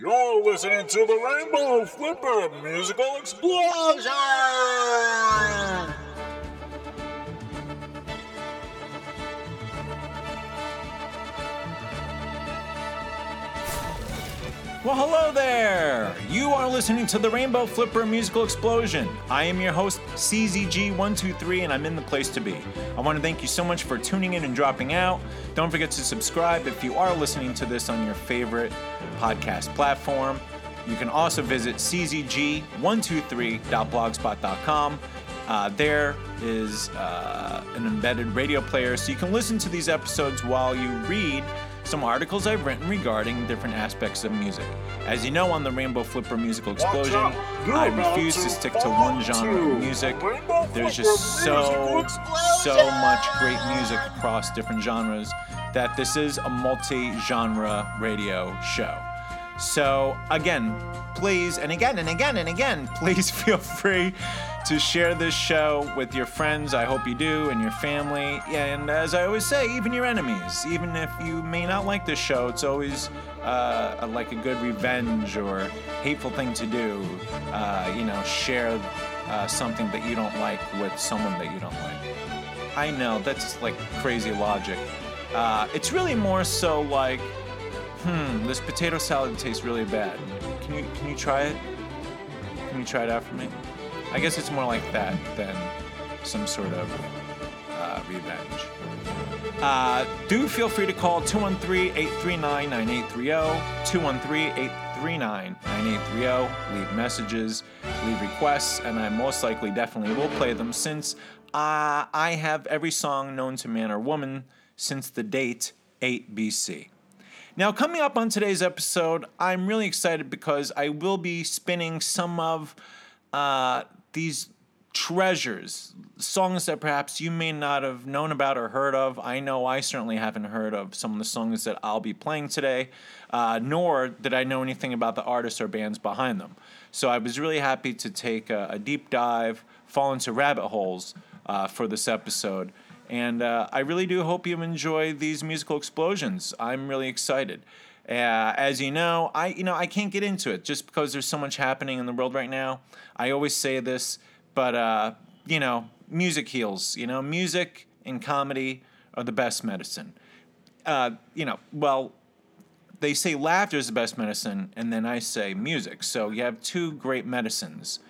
You're listening to the Rainbow Flipper Musical Explosion! Well, hello there! You are listening to the Rainbow Flipper Musical Explosion. I am your host, CZG123, and I'm in the place to be. I want to thank you so much for tuning in and dropping out. Don't forget to subscribe if you are listening to this on your favorite podcast platform. You can also visit czg123.blogspot.com. Uh, there is uh, an embedded radio player, so you can listen to these episodes while you read some articles I've written regarding different aspects of music. As you know, on the Rainbow Flipper Musical Explosion, I refuse to stick to one genre of music. There's just so, so much great music across different genres that this is a multi genre radio show. So, again, please, and again, and again, and again, please feel free to share this show with your friends. I hope you do, and your family. And as I always say, even your enemies. Even if you may not like this show, it's always uh, like a good revenge or hateful thing to do. Uh, you know, share uh, something that you don't like with someone that you don't like. I know, that's like crazy logic. Uh, it's really more so like, hmm, this potato salad tastes really bad. Can you can you try it? Can you try it out for me? I guess it's more like that than some sort of uh, revenge. Uh, do feel free to call 213-839-9830, 213-839-9830. Leave messages, leave requests, and I most likely definitely will play them since uh, I have every song known to man or woman since the date 8 BC. Now, coming up on today's episode, I'm really excited because I will be spinning some of uh, these treasures, songs that perhaps you may not have known about or heard of. I know I certainly haven't heard of some of the songs that I'll be playing today, uh, nor did I know anything about the artists or bands behind them. So I was really happy to take a, a deep dive, fall into rabbit holes uh, for this episode. And uh, I really do hope you enjoy these musical explosions. I'm really excited. Uh, as you know, I you know I can't get into it just because there's so much happening in the world right now. I always say this, but uh, you know, music heals. You know, music and comedy are the best medicine. Uh, you know, well, they say laughter is the best medicine, and then I say music. So you have two great medicines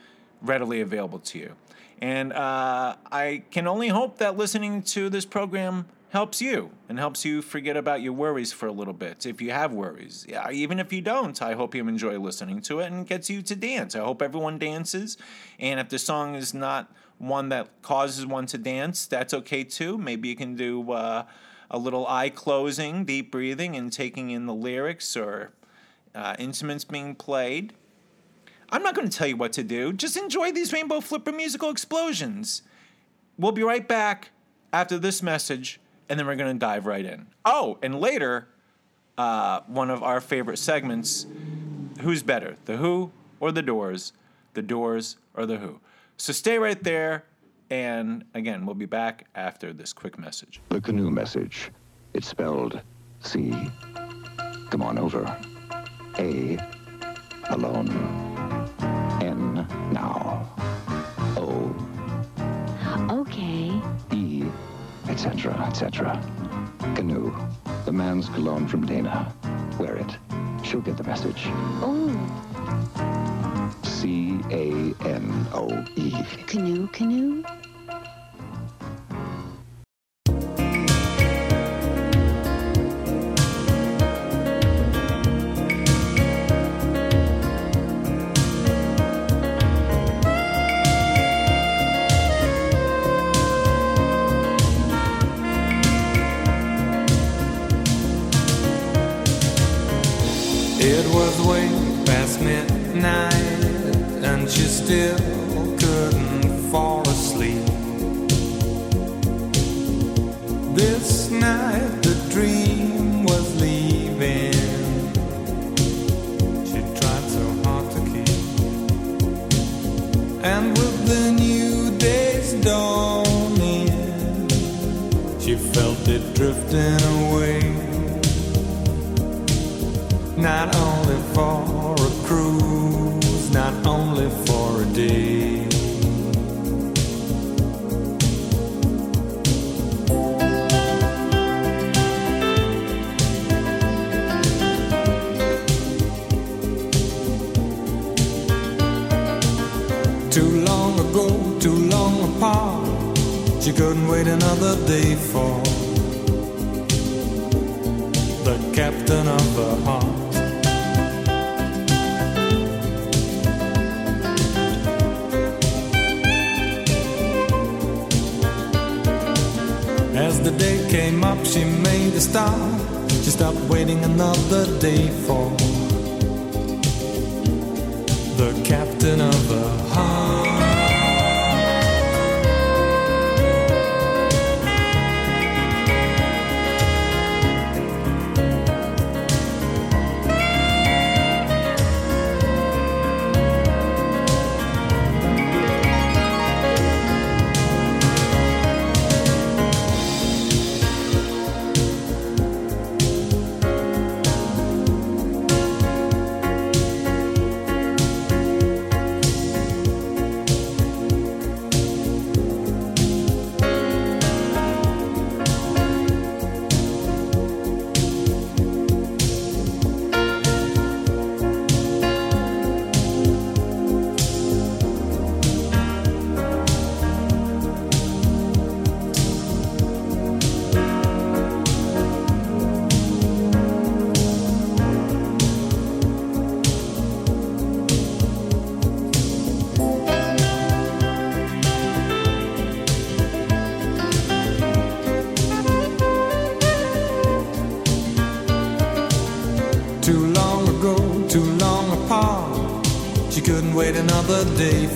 readily available to you. And uh, I can only hope that listening to this program helps you and helps you forget about your worries for a little bit if you have worries. Yeah, even if you don't, I hope you enjoy listening to it and gets you to dance. I hope everyone dances. And if the song is not one that causes one to dance, that's okay too. Maybe you can do uh, a little eye closing, deep breathing, and taking in the lyrics or uh, instruments being played. I'm not going to tell you what to do. Just enjoy these Rainbow Flipper musical explosions. We'll be right back after this message, and then we're going to dive right in. Oh, and later, uh, one of our favorite segments Who's better, The Who or The Doors? The Doors or The Who? So stay right there, and again, we'll be back after this quick message. The canoe message. It's spelled C. Come on over. A. Alone. N. Now. Etc. Etc. Canoe. The man's cologne from Dana. Wear it. She'll get the message. Oh, C A N O E. canoe, canoe. Still wait another day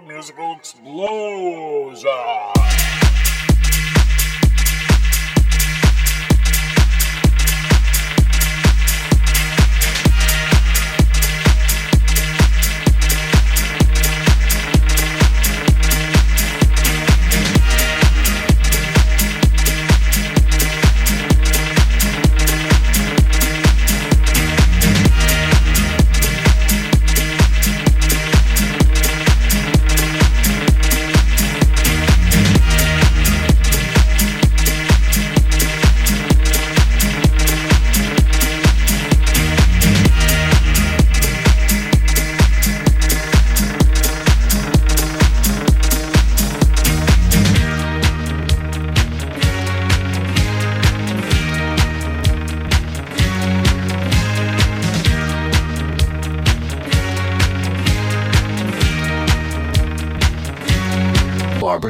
Musical Explosion.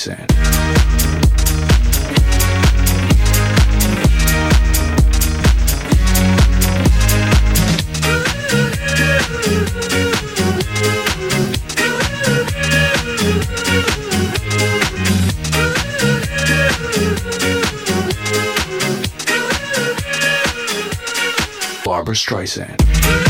saying? Barbra Streisand.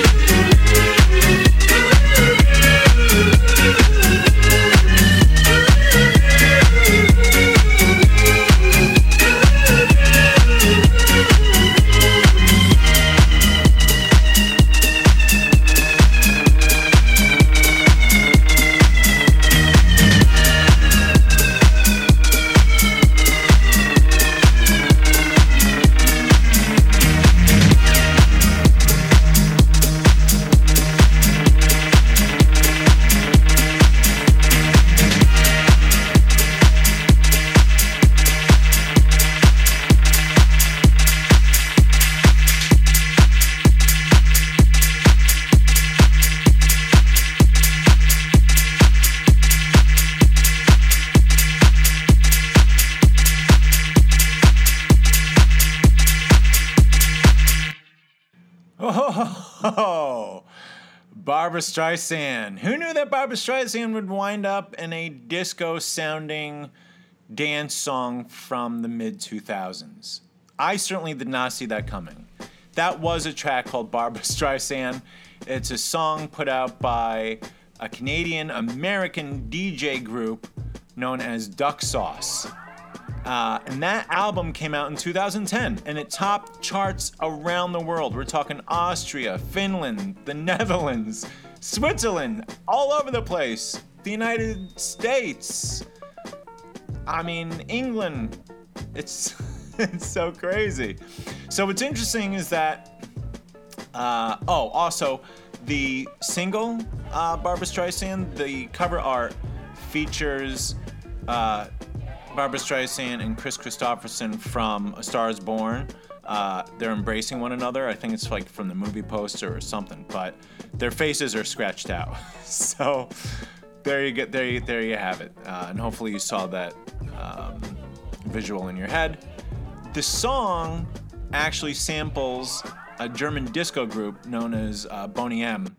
Streisand. Who knew that Barbra Streisand would wind up in a disco sounding dance song from the mid 2000s? I certainly did not see that coming. That was a track called Barbra Streisand. It's a song put out by a Canadian American DJ group known as Duck Sauce. Uh, and that album came out in 2010 and it topped charts around the world. We're talking Austria, Finland, the Netherlands, Switzerland, all over the place, the United States. I mean, England. It's, it's so crazy. So, what's interesting is that, uh, oh, also, the single, uh, Barbra Streisand, the cover art features uh, Barbra Streisand and Kris Kristofferson from A Star is Born. Uh, they're embracing one another. I think it's like from the movie poster or something, but their faces are scratched out. so there you get there you there you have it, uh, and hopefully you saw that um, visual in your head. The song actually samples a German disco group known as uh, Boney M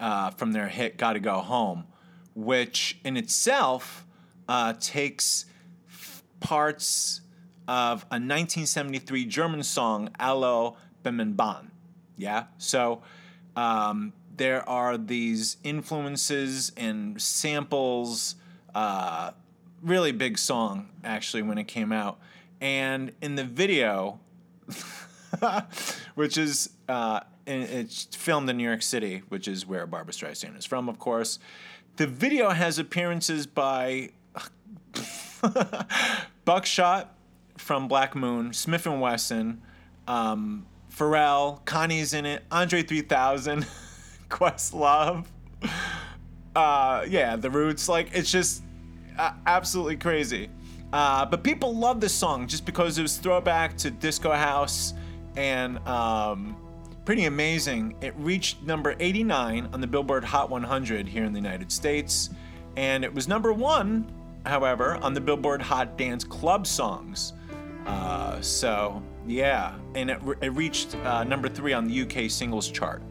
uh, from their hit "Gotta Go Home," which in itself uh, takes f- parts of a 1973 German song "Allo Bimmelbahn." Yeah, so um, there are these influences and samples. Uh, really big song actually when it came out, and in the video, which is uh, it's filmed in New York City, which is where Barbra Streisand is from, of course. The video has appearances by Buckshot from Black Moon, Smif-N-Wessun, um, Pharrell, Kanye's in it, Andre 3000, Questlove. Uh, yeah, The Roots. Like, it's just uh, absolutely crazy. Uh, but people love this song just because it was throwback to disco house and um, pretty amazing. It reached number 89 on the Billboard Hot 100 here in the United States, and it was number one, however, on the Billboard Hot Dance Club Songs. Uh, so yeah, and it, re- it reached uh, number three on the UK singles chart.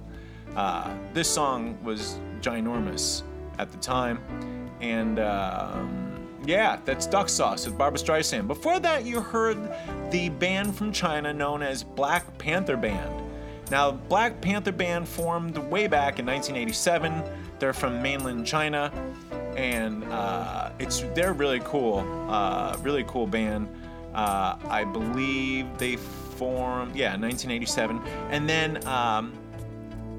Uh, this song was ginormous at the time, and um, yeah, that's Duck Sauce with Barbra Streisand. Before that, you heard the band from China known as Black Panther Band. Now, Black Panther Band formed way back in 1987. They're from mainland China, and uh, it's they're really cool, uh, really cool band. Uh, I believe they formed yeah 1987, and then um,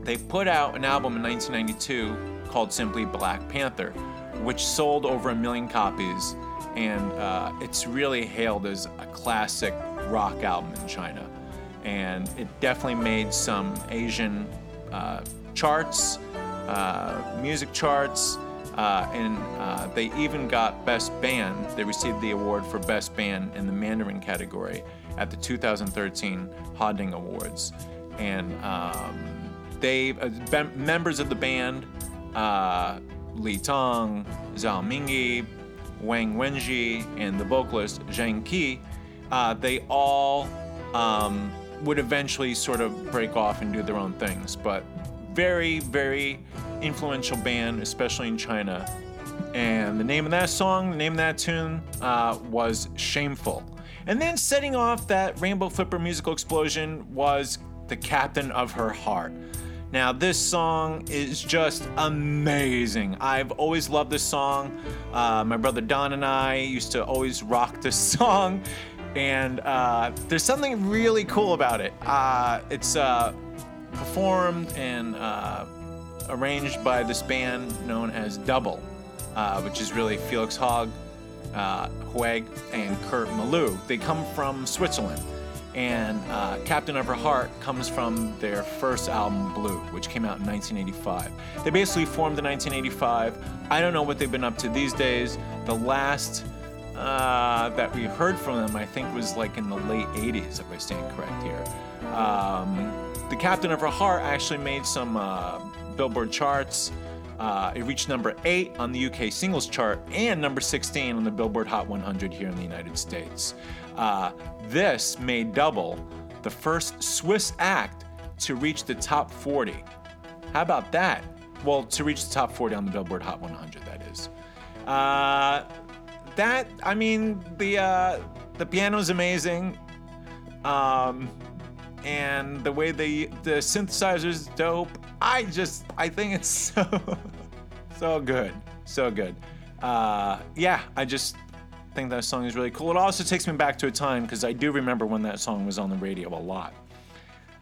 they put out an album in 1992 called simply Black Panther, which sold over a million copies, and uh, it's really hailed as a classic rock album in China. And it definitely made some Asian uh, charts, uh, music charts, uh, and uh, they even got Best Band. They received the award for Best Band in the Mandarin category at the 2013 Huading Awards. And um, they, uh, members of the band, uh, Li Tong, Zhao Mingyi, Wang Wenji, and the vocalist Zhang Qi, uh, they all um, would eventually sort of break off and do their own things. But very, very influential band, especially in China. And the name of that song, the name of that tune uh, was Shameful. And then setting off that Rainbow Flipper musical explosion was The Captain of Her Heart. Now, this song is just amazing. I've always loved this song. Uh, my brother Don and I used to always rock this song. And uh, there's something really cool about it. Uh, it's uh, performed and uh, arranged by this band known as Double, uh, which is really Felix Hogg, Hueg, and Kurt Maloo. They come from Switzerland. And uh, Captain of Her Heart comes from their first album, Blue, which came out in 1985. They basically formed in 1985. I don't know what they've been up to these days. The last uh, that we heard from them, I think, was like in the late 80s, if I stand correct here. Um, the Captain of Her Heart actually made some uh, Billboard charts. Uh, it reached number 8 on the UK singles chart and number 16 on the Billboard Hot 100 here in the United States. Uh, this made Double the first Swiss act to reach the top 40. How about that? Well, to reach the top 40 on the Billboard Hot 100, that is. Uh, that I mean, the uh, the piano's amazing, um, and the way they the synthesizer's dope. I just I think it's so so good, so good. Uh, yeah, I just think that song is really cool. It also takes me back to a time because I do remember when that song was on the radio a lot.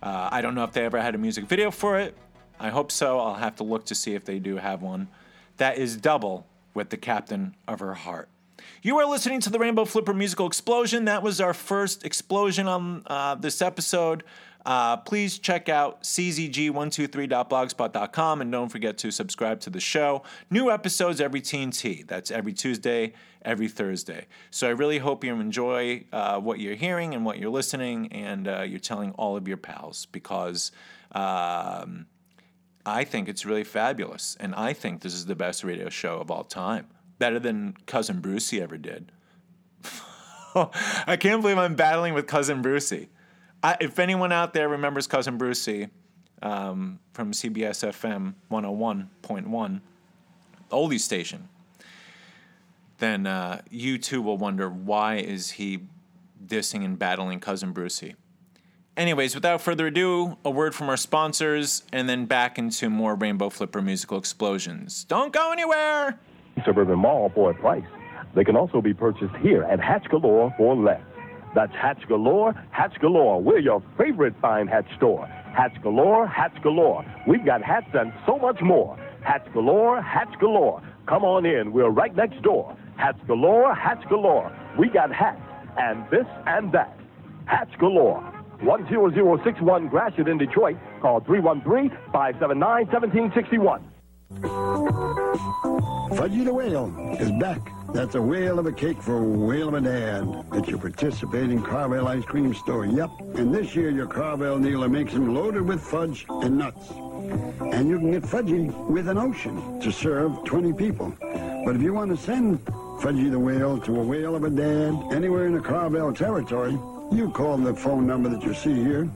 Uh, I don't know if they ever had a music video for it. I hope so. I'll have to look to see if they do have one. That is Double with the Captain of Her Heart. You are listening to the Rainbow Flipper Musical Explosion. That was our first explosion on uh, this episode. Uh, please check out czg123.blogspot.com and don't forget to subscribe to the show. New episodes every TNT. That's every Tuesday, every Thursday. So I really hope you enjoy uh, what you're hearing and what you're listening, and uh, you're telling all of your pals because. Um, I think it's really fabulous, and I think this is the best radio show of all time. Better than Cousin Brucey ever did. I can't believe I'm battling with Cousin Brucey. I, if anyone out there remembers Cousin Brucey um, from CBS FM 101.1, oldie station, then uh, you too will wonder why is he dissing and battling Cousin Brucey. Anyways, without further ado, a word from our sponsors, and then back into more Rainbow Flipper musical explosions. Don't go anywhere! Suburban Mall for a price. They can also be purchased here at Hats Galore for less. That's Hats Galore, Hats Galore. We're your favorite fine hat store. Hats Galore, Hats Galore. We've got hats and so much more. Hats Galore, Hats Galore. Come on in. We're right next door. Hats Galore, hats Galore. We got hats and this and that. Hats Galore. 10061 Gratiot in Detroit. Call 313-579-1761. Fudgy the Whale is back. That's a whale of a cake for a whale of a dad at your participating Carvel ice cream store. Yep, and this year your Carvel dealer makes them loaded with fudge and nuts. And you can get Fudgy with an ocean to serve 20 people. But if you want to send Fudgy the Whale to a whale of a dad anywhere in the Carvel territory, you call the phone number that you see here.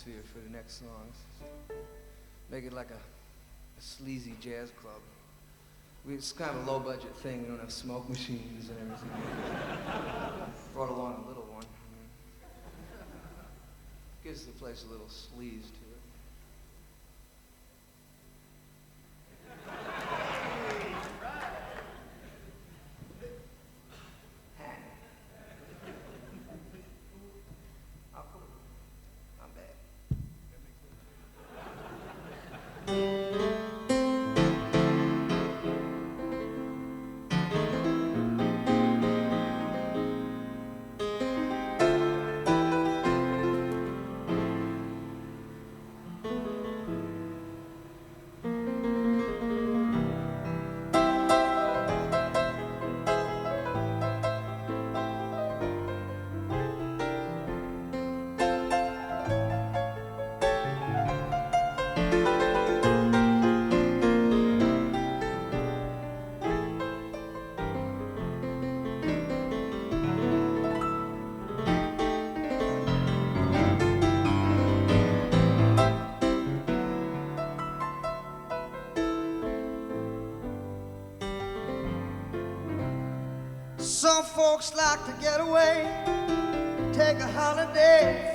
atmosphere for the next songs. Make it like a, a sleazy jazz club. We, it's kind of a low budget thing. We don't have smoke machines and everything. Brought along a little one. Gives the place a little sleaze too. folks like to get away, take a holiday.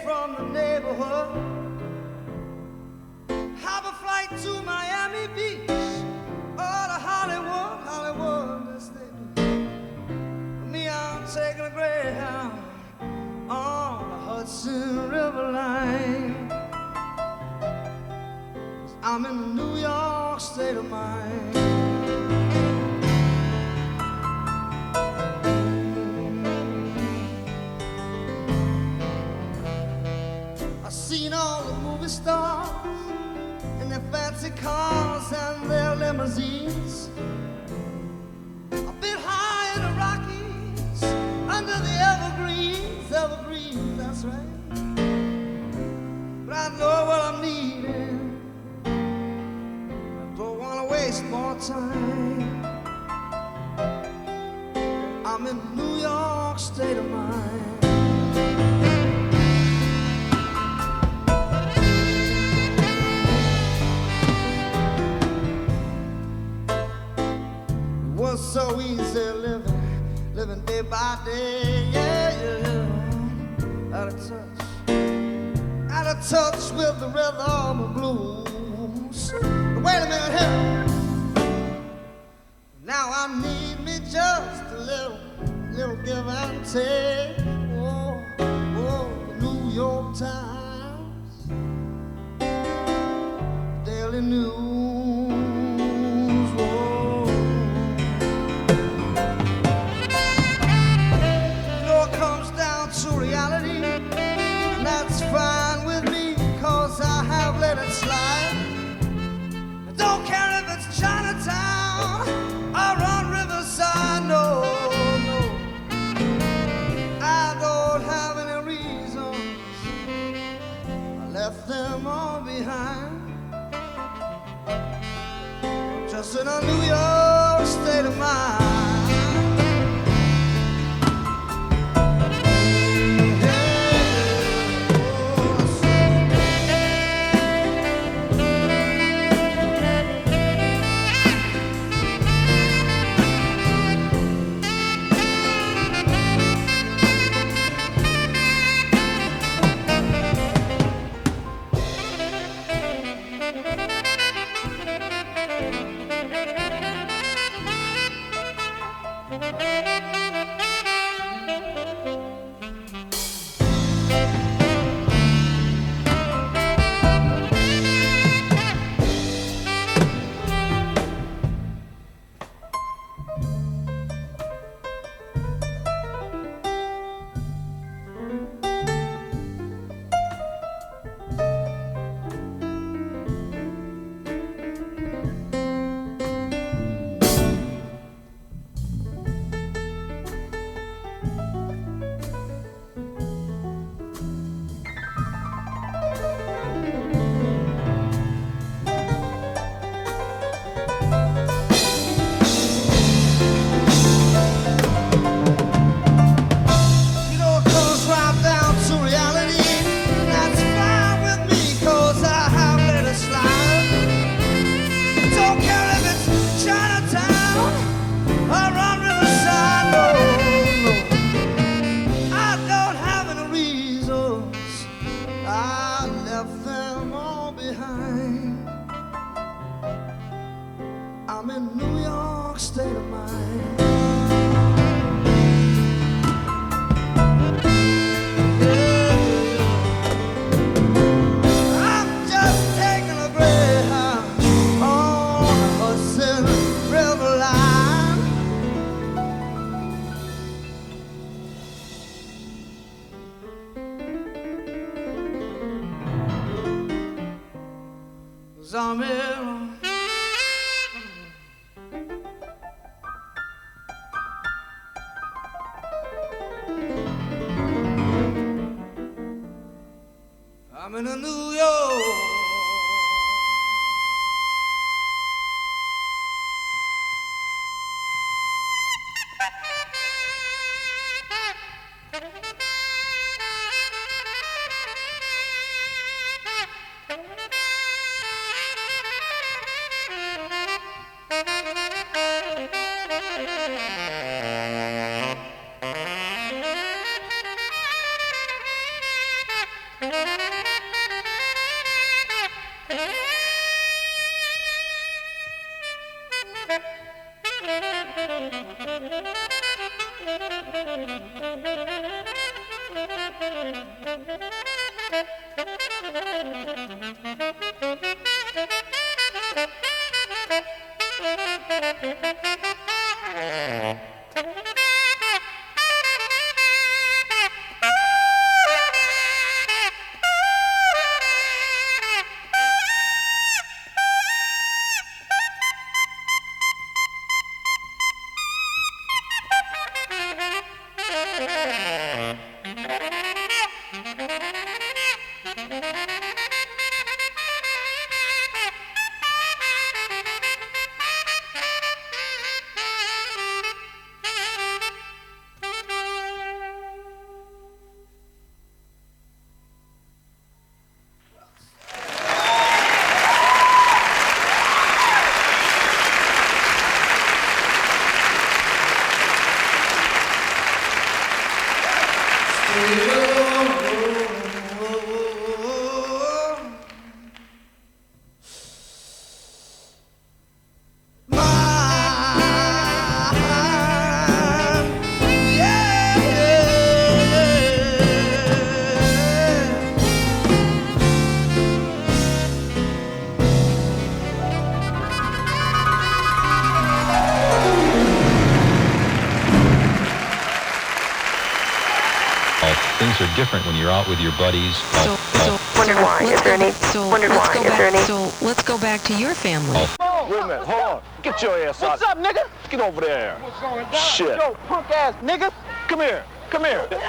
Out with your buddies. So, so, Wondered why. Is there any? so Wondered let's why. go Is back. there any? So let's go back to your family. Oh. Wait a minute, hold on. Get your ass out. What's up, nigga? Get over there. What's going down? Shit. Yo, punk ass nigga. Come here. Come here. Look,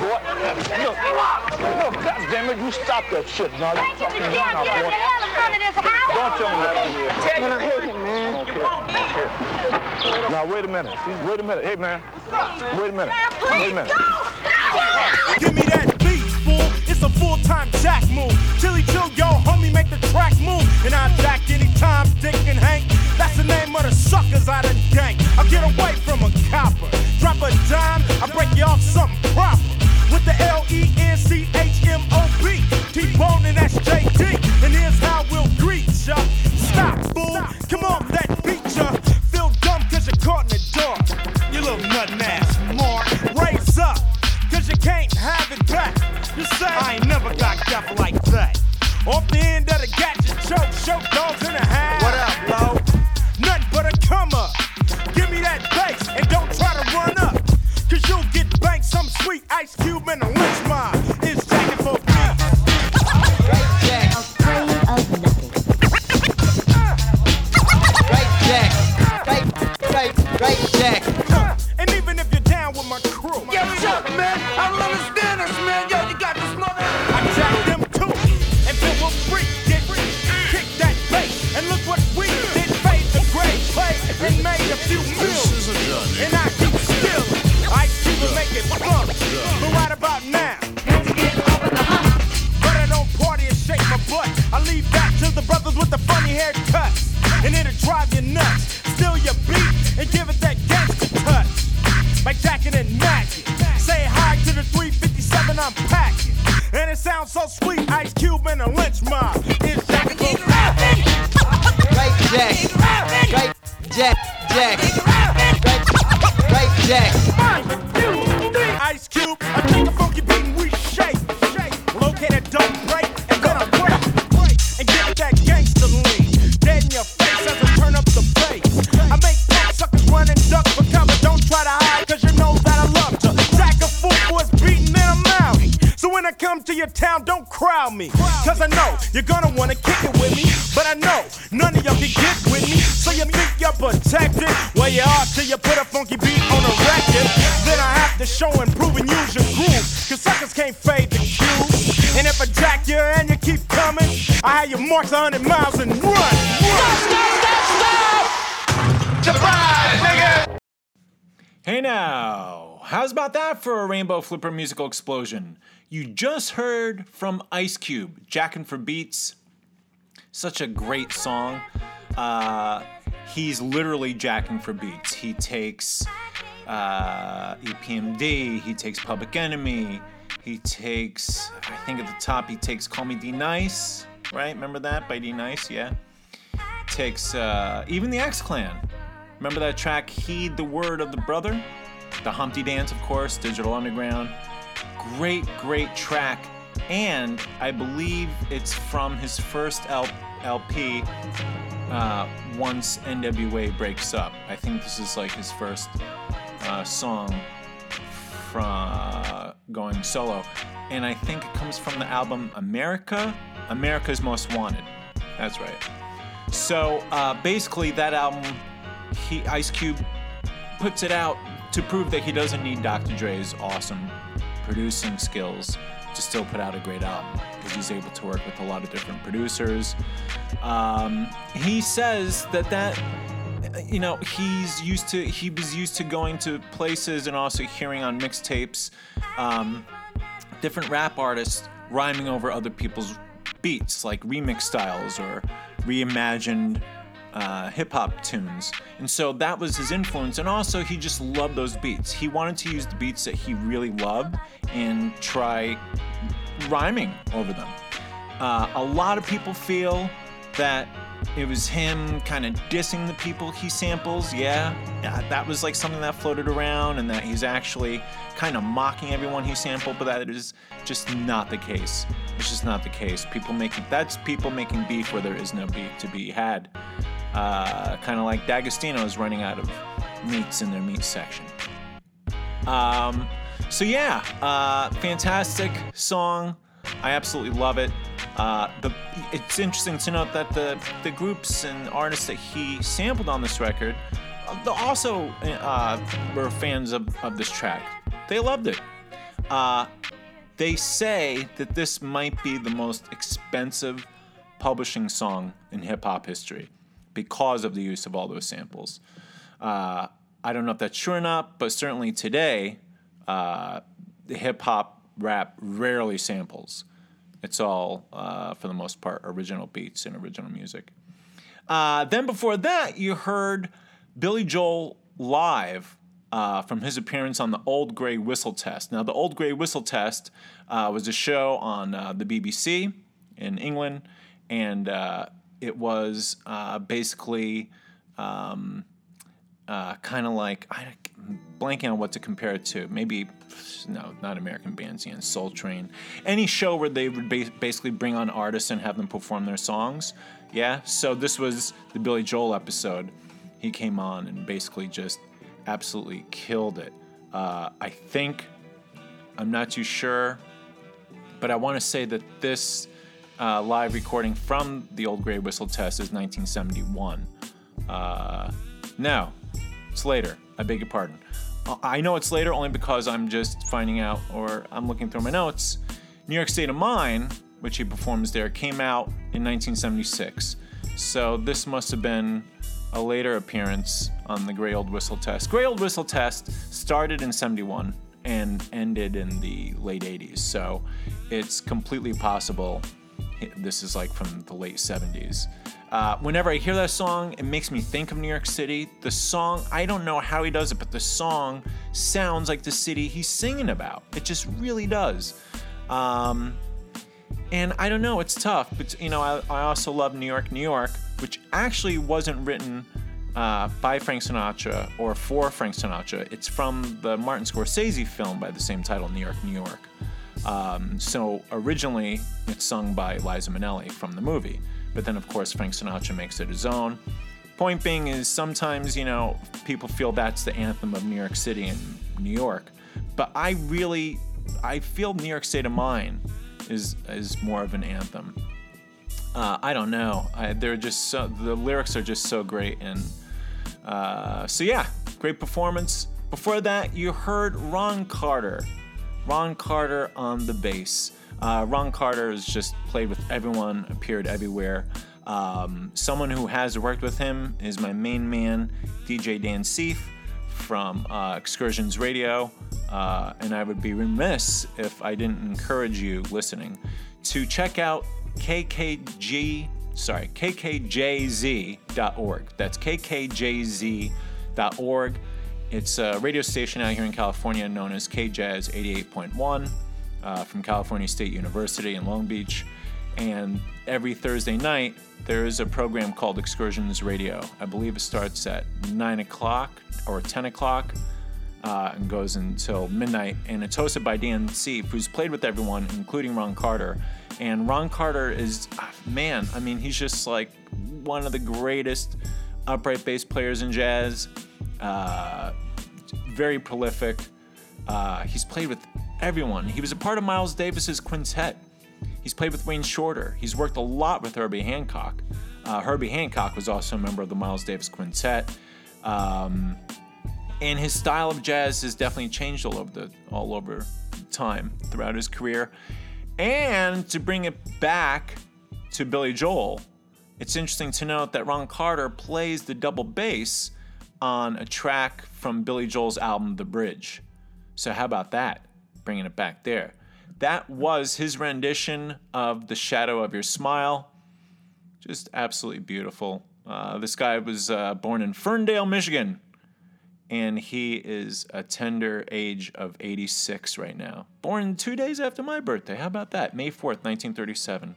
boy. Look, look, God damn it, you stop that shit now. You fucking now, boy. Don't tell me what to do. Man, I hate him, man. Okay. Now, wait a minute. Wait a minute. Hey, man. Wait a minute. Wait a minute. Give me that beat, a full-time jack move. Chili chill, yo, homie, make the track move. And I jack anytime, Dick and Hank. That's the name of the suckers I done gang. I get away from a copper. Drop a dime, I break you off something proper. With the E L-E-N-C-H-M-O-B. T-Bone and that's JD. And here's how we'll greet ya. Stop, fool. Come on, that beat ya. Feel dumb cause you're caught in the dark. You little nuttin' ass mark. Raise up, cause you can't have it. You say, I ain't never got deaf like that. Off the end of the gadget choke, show dogs in the house. What up, low? Nothing but a come up. Give me that bass and don't try to run up. Cause you'll get banked some sweet ice cube and a Lench Mob. miles and run. run. Stop, stop, stop, stop! Surprise, nigga! Hey now, how's about that for a Rainbow Flipper musical explosion? You just heard from Ice Cube, Jackin' for Beats. Such a great song. Uh, he's literally jacking for beats. He takes uh, EPMD, he takes Public Enemy, he takes, I think at the top, he takes Call Me D Nice right? Remember that by D Nice? Yeah. Takes uh, even the X Clan. Remember that track, Heed the Word of the Brother? The Humpty Dance, of course, Digital Underground. Great, great track. And I believe it's from his first LP, uh, Once NWA Breaks Up. I think this is like his first uh, song from uh, going solo. And I think it comes from the album America, America's Most Wanted. That's right. So uh, basically, that album, he Ice Cube puts it out to prove that he doesn't need Dr. Dre's awesome producing skills to still put out a great album because he's able to work with a lot of different producers. Um, he says that that you know he's used to he was used to going to places and also hearing on mixtapes um, different rap artists rhyming over other people's beats like remix styles or reimagined uh, hip hop tunes. And so that was his influence. And also, he just loved those beats. He wanted to use the beats that he really loved and try rhyming over them. Uh, a lot of people feel that it was him kind of dissing the people he samples. Yeah, that was like something that floated around, and that he's actually kind of mocking everyone he sampled, but that is just not the case. It's just not the case. People making that's people making beef where there is no beef to be had. Uh, kind of like D'Agostino's running out of meats in their meat section. Um, so yeah, uh, fantastic song. I absolutely love it. Uh, the, it's interesting to note that the, the groups and artists that he sampled on this record uh, also uh, were fans of, of this track. They loved it. Uh, they say that this might be the most expensive publishing song in hip hop history because of the use of all those samples. Uh, I don't know if that's true or not, but certainly today, uh, the hip hop rap rarely samples. It's all, uh, for the most part, original beats and original music. Uh, then before that, you heard Billy Joel live uh, from his appearance on the Old Grey Whistle Test. Now, the Old Grey Whistle Test uh, was a show on uh, the BBC in England, and uh, it was uh, basically um, uh, kind of like I'm blanking on what to compare it to. Maybe no, not American Bandstand, Soul Train. Any show where they would ba- basically bring on artists and have them perform their songs. Yeah. So this was the Billy Joel episode. He came on and basically just absolutely killed it. Uh, I think I'm not too sure, but I want to say that this uh, live recording from the Old Grey Whistle Test is 1971. Uh, no, it's later. I beg your pardon. Uh, I know it's later only because I'm just finding out or I'm looking through my notes. New York State of Mind, which he performs there, came out in 1976. So this must have been a later appearance on the Grey Old Whistle Test. Grey Old Whistle Test started in 71 and ended in the late 80s. So it's completely possible this is like from the late 70s. Uh, whenever I hear that song, it makes me think of New York City. The song, I don't know how he does it, but the song sounds like the city he's singing about. It just really does. Um, and I don't know, it's tough. But, you know, I, I also love New York, New York, which actually wasn't written uh, by Frank Sinatra or for Frank Sinatra. It's from the Martin Scorsese film by the same title, New York, New York. Um, so originally, it's sung by Liza Minnelli from the movie, but then of course Frank Sinatra makes it his own. Point being is sometimes you know people feel that's the anthem of New York City and New York, but I really I feel New York State of Mind is is more of an anthem. Uh, I don't know. I, they're just so the lyrics are just so great, and uh, so yeah, great performance. Before that, you heard Ron Carter. Ron Carter on the bass. Uh, Ron Carter has just played with everyone, appeared everywhere. Um, someone who has worked with him is my main man, DJ Dan Seif from uh, Excursions Radio. Uh, and I would be remiss if I didn't encourage you listening to check out KKG, sorry, kkjz.org. That's kkjz.org. It's a radio station out here in California known as KJazz 88.1 uh, from California State University in Long Beach. And every Thursday night, there is a program called Excursions Radio. I believe it starts at 9 o'clock or 10 o'clock uh, and goes until midnight. And it's hosted by Dan Seif, who's played with everyone, including Ron Carter. And Ron Carter is, ah, man, I mean, he's just like one of the greatest upright bass players in jazz. Uh, very prolific. Uh, he's played with everyone. He was a part of Miles Davis's quintet. He's played with Wayne Shorter. He's worked a lot with Herbie Hancock. Uh, Herbie Hancock was also a member of the Miles Davis Quintet. Um, and his style of jazz has definitely changed all over the all over time throughout his career. And to bring it back to Billy Joel, it's interesting to note that Ron Carter plays the double bass on a track from Billy Joel's album The Bridge. So how about that? Bringing it back there. That was his rendition of The Shadow of Your Smile. Just absolutely beautiful. Uh, this guy was uh, born in Ferndale, Michigan, and he is a tender age of 86 right now. Born two days after my birthday. How about that? May 4th, 1937.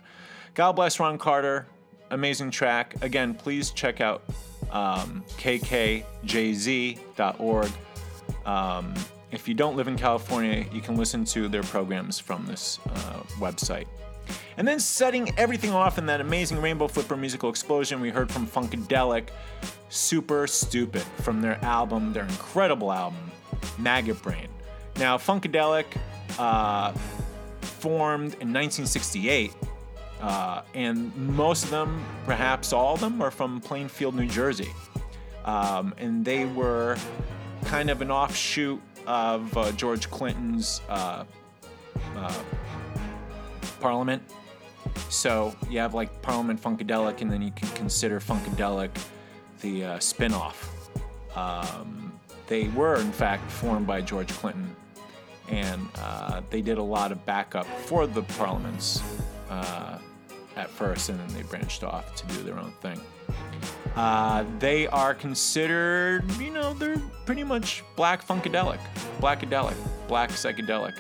God bless Ron Carter. Amazing track. Again, please check out um, kkjz.org. Um, if you don't live in California, you can listen to their programs from this uh, website. And then setting everything off in that amazing Rainbow Flipper musical explosion, we heard from Funkadelic, Super Stupid, from their album, their incredible album, Maggot Brain. Now, Funkadelic uh, formed in 1968, uh, and most of them, perhaps all of them, are from Plainfield, New Jersey. Um, and they were kind of an offshoot of uh, George Clinton's uh, uh, Parliament. So you have like Parliament Funkadelic, and then you can consider Funkadelic the uh, spin off. Um, they were, in fact, formed by George Clinton, and uh, they did a lot of backup for the parliaments uh, at first, and then they branched off to do their own thing. Uh, they are considered, you know, they're pretty much black funkadelic, blackadelic, black psychedelic.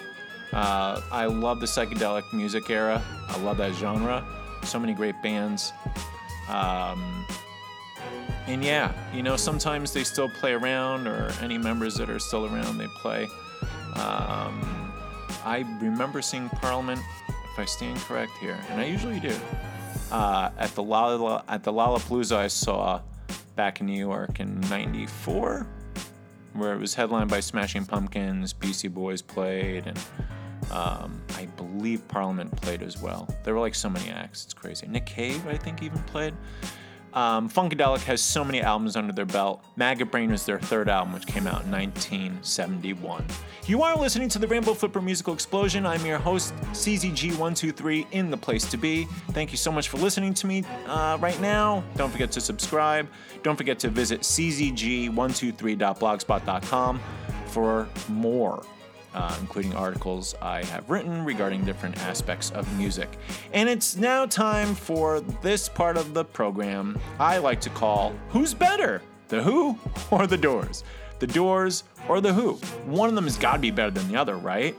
Uh, I love the psychedelic music era. I love that genre. So many great bands. Um, and yeah, you know, sometimes they still play around, or any members that are still around, they play. Um, I remember seeing Parliament, if I stand correct here, and I usually do. Uh, at the Lolla, at the Lollapalooza I saw back in New York in '94, where it was headlined by Smashing Pumpkins, Beastie Boys played, and um, I believe Parliament played as well. There were like so many acts, it's crazy. Nick Cave, I think, even played. Um, Funkadelic has so many albums under their belt. Maggot Brain was their third album, which came out in 1971. You are listening to the Rainbow Flipper Musical Explosion. I'm your host, CZG123, in the place to be. Thank you so much for listening to me uh, right now. Don't forget to subscribe. Don't forget to visit czg123.blogspot.com for more uh, including articles I have written regarding different aspects of music. And it's now time for this part of the program I like to call Who's Better? The Who or the Doors? The Doors or the Who? One of them has got to be better than the other, right?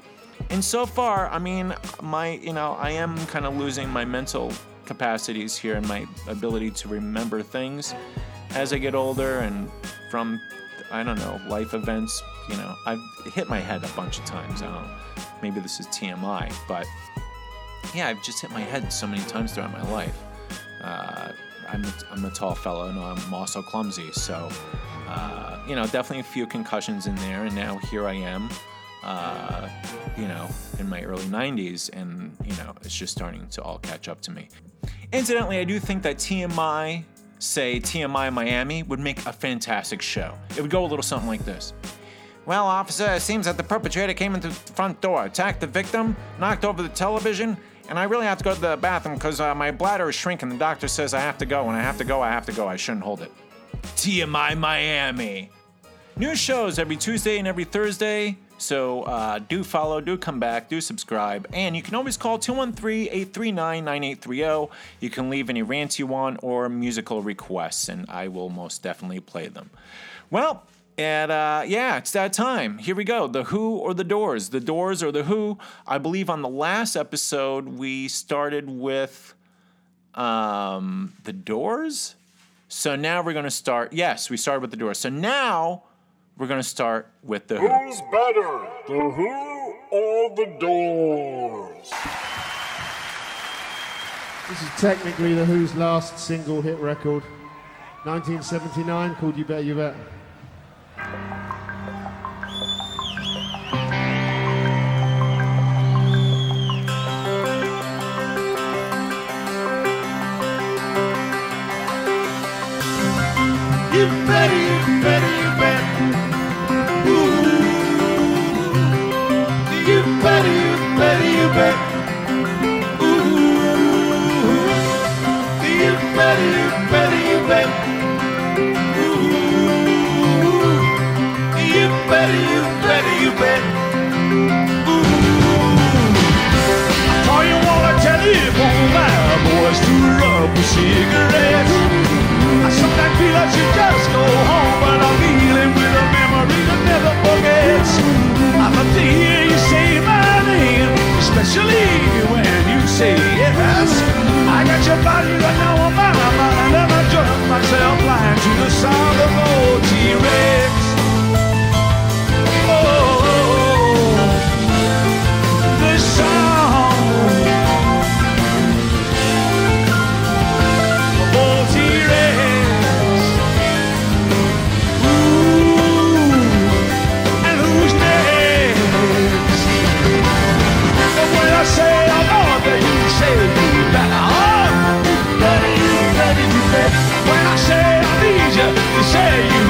And so far, I mean, my, you know, I am kind of losing my mental capacities here and my ability to remember things as I get older and from, I don't know, life events, you know, I've hit my head a bunch of times. I don't know, maybe this is TMI, but yeah, I've just hit my head so many times throughout my life. Uh, I'm, a, I'm a tall fellow and I'm also clumsy, so uh, you know, definitely a few concussions in there, and now here I am, uh, you know, in my early 90s, and, you know, it's just starting to all catch up to me. Incidentally, I do think that TMI, say TMI Miami, would make a fantastic show. It would go a little something like this. Well, officer, it seems that the perpetrator came into the front door, attacked the victim, knocked over the television, and I really have to go to the bathroom because uh, my bladder is shrinking. The doctor says I have to go, and I have to go, I have to go. I shouldn't hold it. TMI Miami. New shows every Tuesday and every Thursday. So uh, do follow, do come back, do subscribe. And you can always call 213 839 9830. You can leave any rants you want or musical requests, and I will most definitely play them. Well, and uh, yeah, it's that time. Here we go. The Who or the Doors? The Doors or the Who? I believe on the last episode we started with um, the Doors. So now we're going to start. Yes, we started with the Doors. So now we're going to start with the Who. Who's better, the Who or the Doors? This is technically the Who's last single hit record. 1979, called You Better You Bet. You better, better, you bet. Ooh. You wanna tell you, won't boys, to rub with cigarettes. I sometimes feel I should just go home, but I'm dealing with a memory never. I love to hear you say my name, especially when you say yes. I got your body right now on my mind, and I drunk myself blind to the sound of old T-Rex. Say you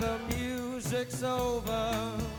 the music's over.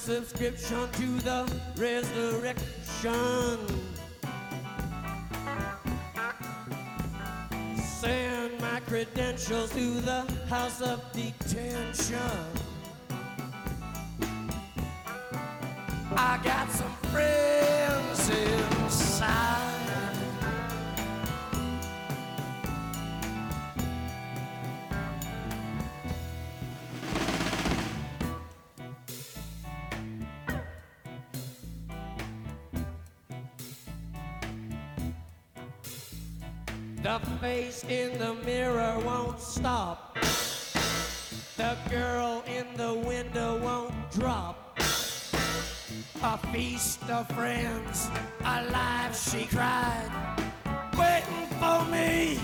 subscription to the resurrection. Send my credentials to the house of The face in the mirror won't stop. The girl in the window won't drop. A feast of friends, alive she cried, waiting for me.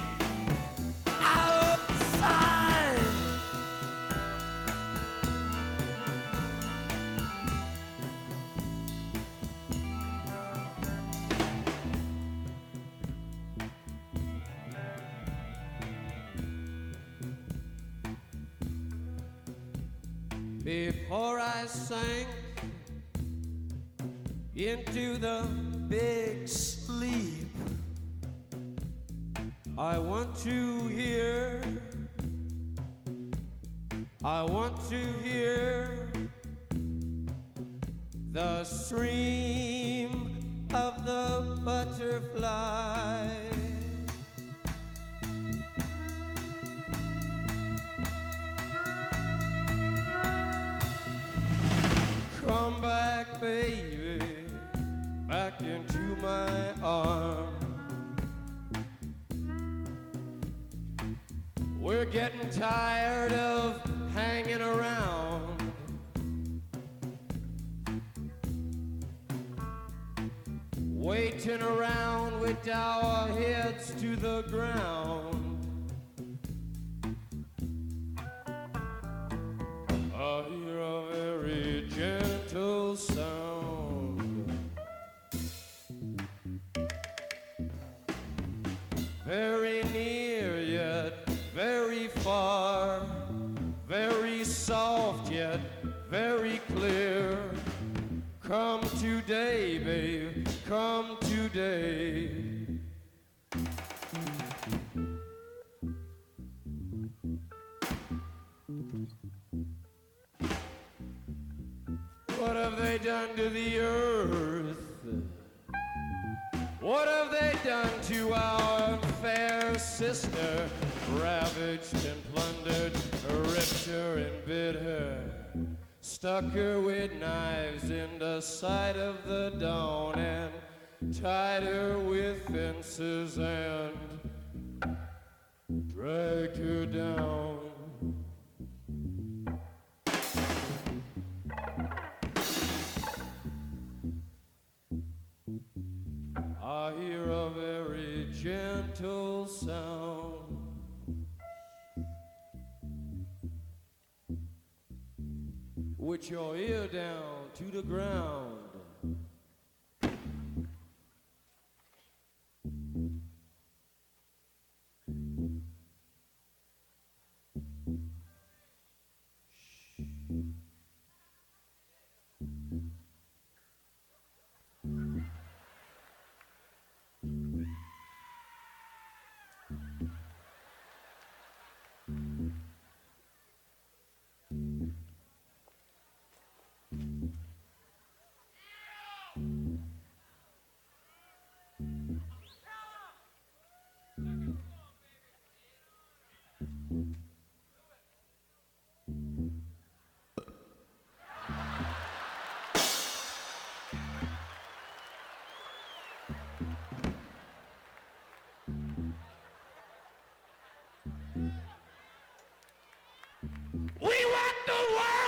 the world!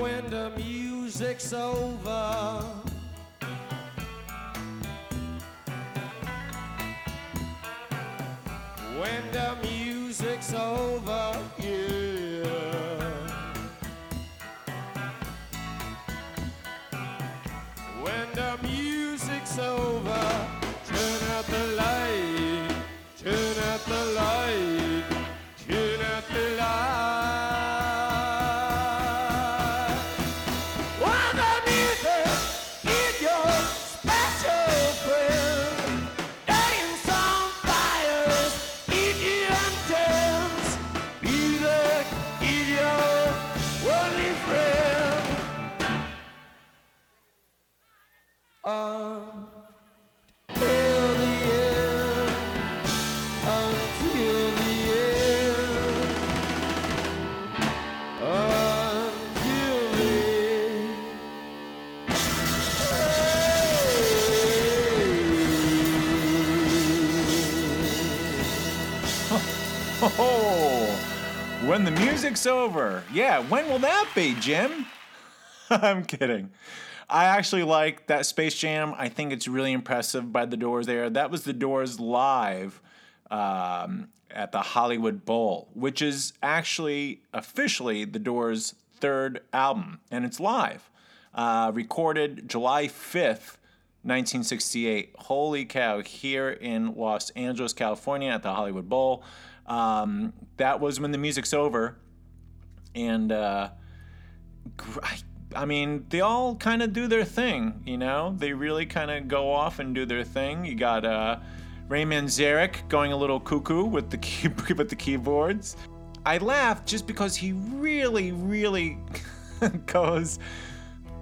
When the music's over, music's over. Yeah, when will that be, Jim? I'm kidding. I actually like that Space Jam. I think it's really impressive by the Doors there. That was the Doors live um, at the Hollywood Bowl, which is actually officially the Doors' third album, and it's live. Uh, recorded July 5th, 1968. Holy cow, here in Los Angeles, California at the Hollywood Bowl. Um, that was when the music's over. And uh, I, I mean, they all kind of do their thing, you know? They really kind of go off and do their thing. You got uh, Ray Manzarek going a little cuckoo with the, key- with the keyboards. I laughed just because he really, really goes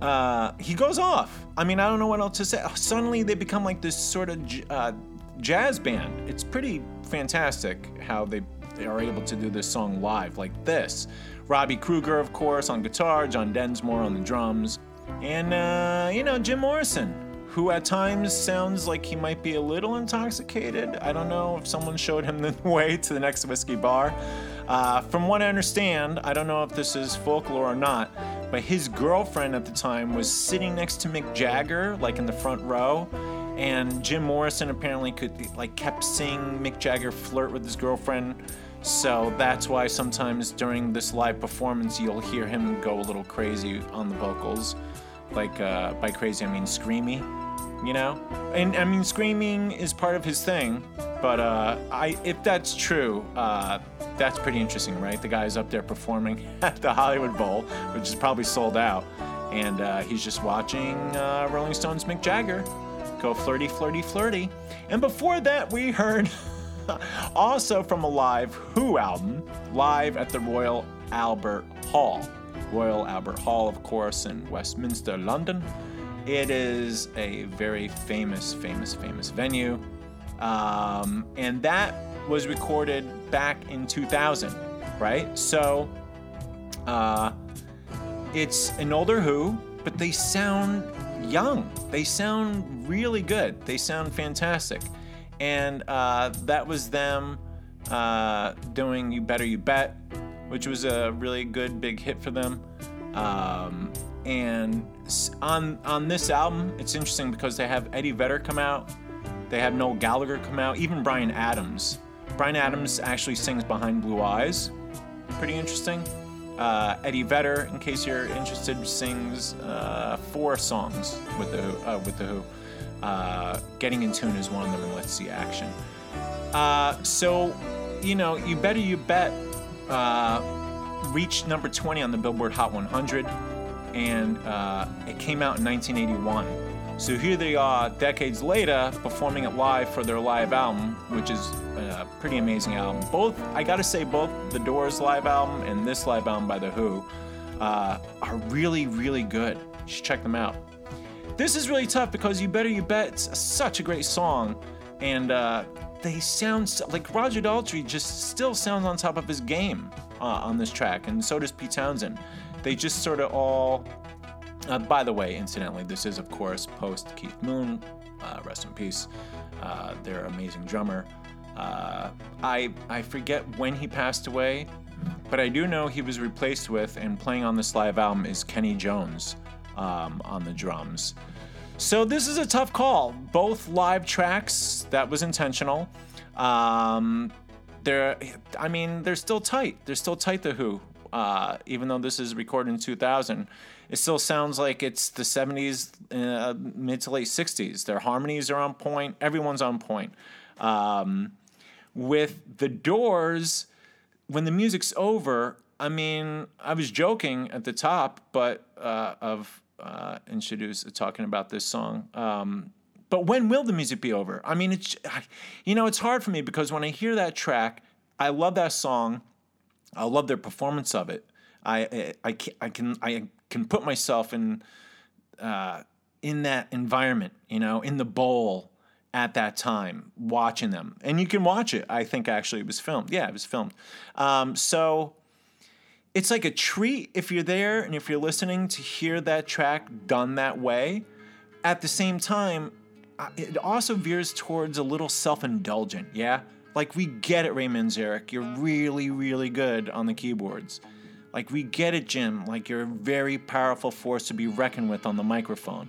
uh, he goes off. I mean, I don't know what else to say. Suddenly, they become like this sort of j- uh, jazz band. It's pretty fantastic how they, they are able to do this song live like this. Robby Krieger, of course, on guitar, John Densmore on the drums, and, uh, you know, Jim Morrison, who at times sounds like he might be a little intoxicated. I don't know if someone showed him the way to the next whiskey bar. Uh, from what I understand, I don't know if this is folklore or not, but his girlfriend at the time was sitting next to Mick Jagger, like in the front row, and Jim Morrison apparently could like kept seeing Mick Jagger flirt with his girlfriend. So that's why sometimes during this live performance you'll hear him go a little crazy on the vocals. Like uh, by crazy I mean screamy, you know. And I mean screaming is part of his thing, but uh, I if that's true, uh, that's pretty interesting, right? The guy's up there performing at the Hollywood Bowl, which is probably sold out, and uh, he's just watching uh, Rolling Stones Mick Jagger go flirty, flirty, flirty. And before that, we heard also from a live Who album, live at the Royal Albert Hall. Royal Albert Hall, of course, in Westminster, London. It is a very famous, famous, famous venue. Um, and that was recorded back in 2000, right? So uh, it's an older Who, but they sound young. They sound really good. They sound fantastic. And uh, that was them uh, doing You Better You Bet, which was a really good big hit for them. Um, and on on this album, it's interesting because they have Eddie Vedder come out, they have Noel Gallagher come out, even Bryan Adams. Bryan Adams actually sings Behind Blue Eyes. Pretty interesting. Uh, Eddie Vedder, in case you're interested, sings uh, four songs with the uh, with the Who. Uh, Getting in Tune is one of them, and Let's See Action. Uh, so, you know, you better you bet uh, reached number 20 on the Billboard Hot 100, and uh, it came out in 1981. So here they are, decades later, performing it live for their live album, which is a pretty amazing album. Both, I gotta say, both the Doors live album and this live album by The Who uh, are really, really good. You should check them out. This is really tough because You Better You Bet, such a great song, and uh, they sound so, like Roger Daltrey just still sounds on top of his game uh, on this track, and so does Pete Townshend. They just sort of all. Uh, by the way, incidentally, this is of course post Keith Moon, uh, rest in peace. Uh, their amazing drummer. Uh, I I forget when he passed away, but I do know he was replaced with and playing on this live album is Kenny Jones um, on the drums. So this is a tough call. Both live tracks that was intentional. Um, they're, I mean, they're still tight. They're still tight. The Who, uh, even though this is recorded in 2000, it still sounds like it's the 70s, uh, mid to late 60s. Their harmonies are on point. Everyone's on point. Um, with the Doors, when the music's over, I mean, I was joking at the top, but uh, of uh, introduce talking about this song. Um, but when will the music be over? I mean, it's you know, it's hard for me because when I hear that track, I love that song. I love their performance of it. I I, can I can I can put myself in uh, in that environment, you know, in the bowl at that time, watching them, and you can watch it. I think actually it was filmed. Yeah, it was filmed. Um, so it's like a treat if you're there and if you're listening to hear that track done that way. At the same time, it also veers towards a little self-indulgent. Yeah, like we get it, Ray Manzarek. You're really, really good on the keyboards. Like we get it, Jim. Like you're a very powerful force to be reckoned with on the microphone.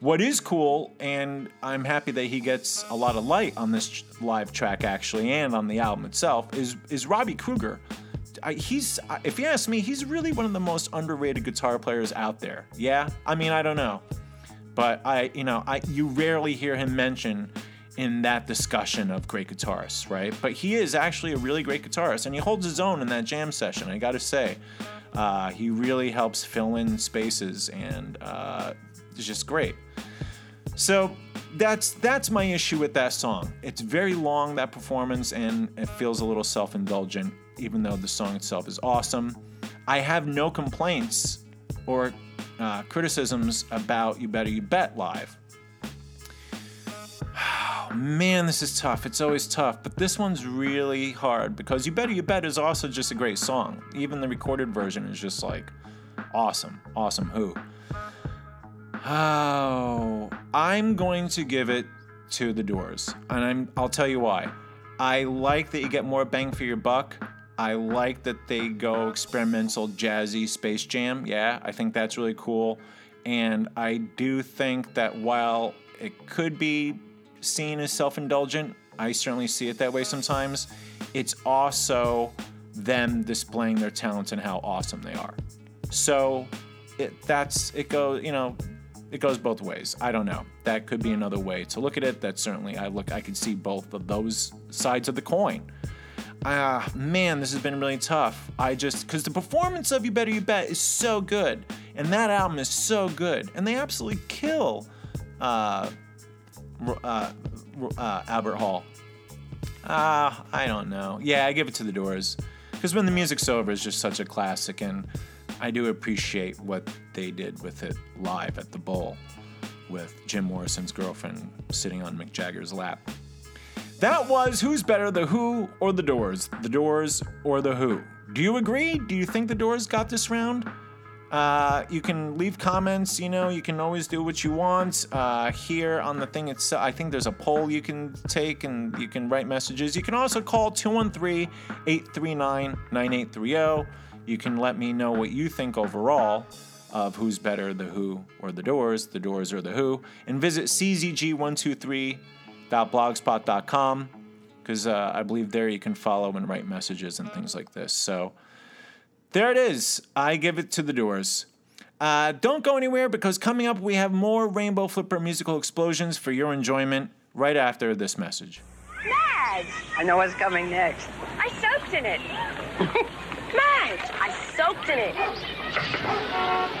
What is cool, and I'm happy that he gets a lot of light on this live track actually, and on the album itself, is is Robby Krieger. I, he's, if you ask me, he's really one of the most underrated guitar players out there. Yeah, I mean, I don't know, but I, you know, I you rarely hear him mentioned in that discussion of great guitarists, right? But he is actually a really great guitarist, and he holds his own in that jam session. I got to say, uh, he really helps fill in spaces, and uh, it's just great. So that's that's my issue with that song. It's very long that performance, and it feels a little self-indulgent, even though the song itself is awesome. I have no complaints or uh, criticisms about "You Better You Bet" live. man, this is tough. It's always tough, but this one's really hard because "You Better You Bet" is also just a great song. Even the recorded version is just like awesome, awesome. Who? Oh, I'm going to give it to the Doors, and I'm I'll tell you why. I like that you get more bang for your buck. I like that they go experimental, jazzy space jam. Yeah, I think that's really cool. And I do think that while it could be seen as self indulgent, I certainly see it that way sometimes. It's also them displaying their talents and how awesome they are. So it, that's it goes, you know, it goes both ways. I don't know. That could be another way to look at it. That certainly I look I could see both of those sides of the coin. Ah, man, this has been really tough. I just because the performance of You Better You Bet is so good, and that album is so good, and they absolutely kill uh, uh, uh, Albert Hall. Ah, I don't know. Yeah, I give it to the Doors because when the music's over, it's just such a classic, and I do appreciate what they did with it live at the Bowl with Jim Morrison's girlfriend sitting on Mick Jagger's lap. That was Who's Better, The Who or The Doors? The Doors or The Who? Do you agree? Do you think The Doors got this round? Uh, you can leave comments, you know, you can always do what you want. Uh, here on the thing itself, I think there's a poll you can take and you can write messages. You can also call 213 839 9830. You can let me know what you think overall of who's better, the Who or the Doors, the Doors or the Who, and visit czg123.blogspot.com because uh, I believe there you can follow and write messages and things like this. So there it is. I give it to the Doors. Uh, don't go anywhere because coming up we have more Rainbow Flipper musical explosions for your enjoyment right after this message. Madge! I know what's coming next. I soaked in it. Madge! I soaked in it.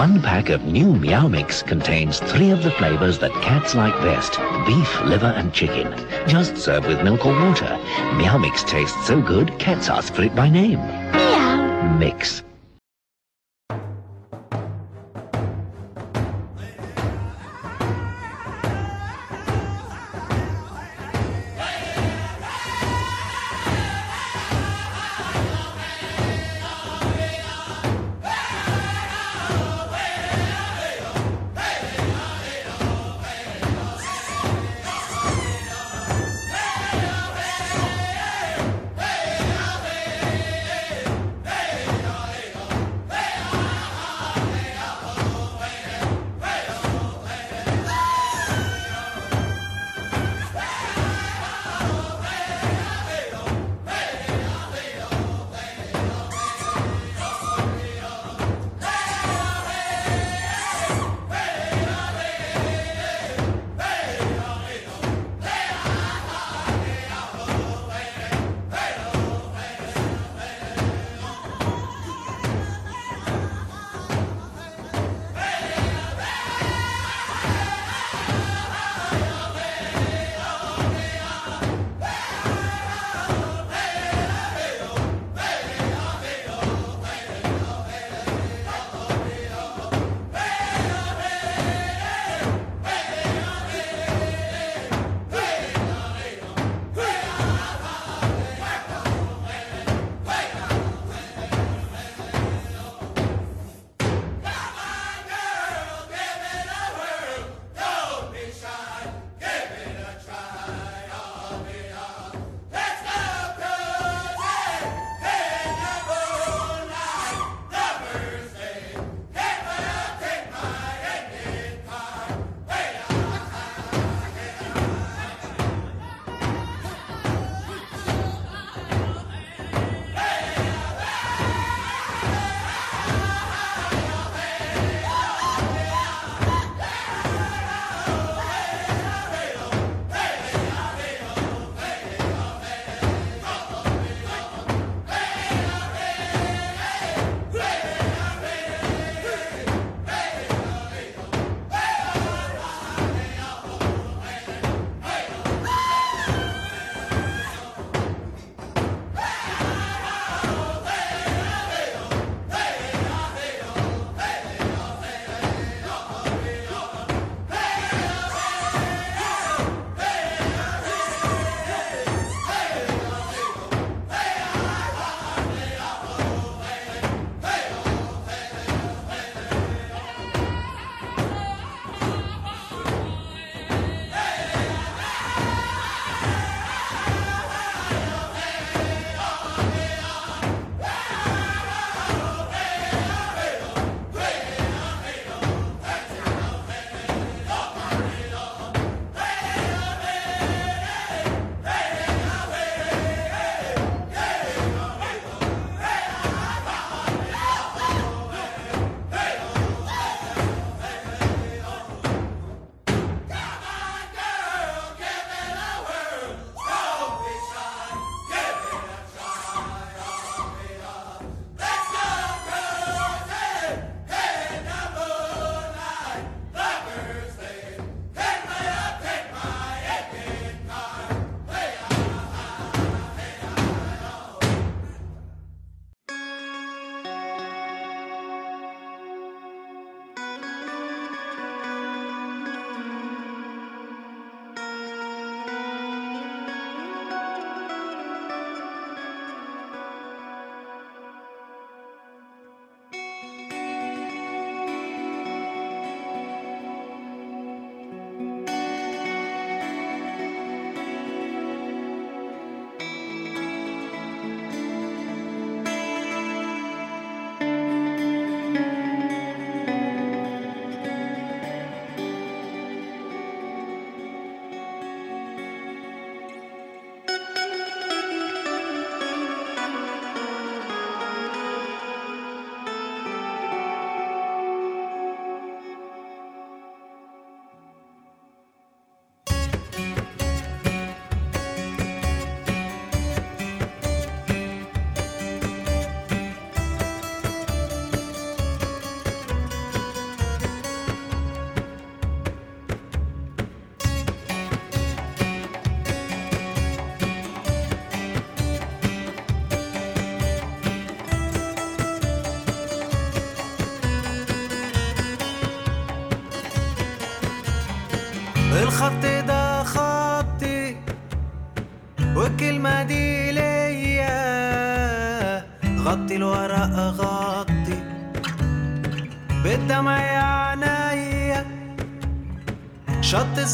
One pack of new Meow Mix contains three of the flavors that cats like best. Beef, liver, and chicken. Just serve with milk or water. Meow Mix tastes so good, cats ask for it by name. Meow. Mix.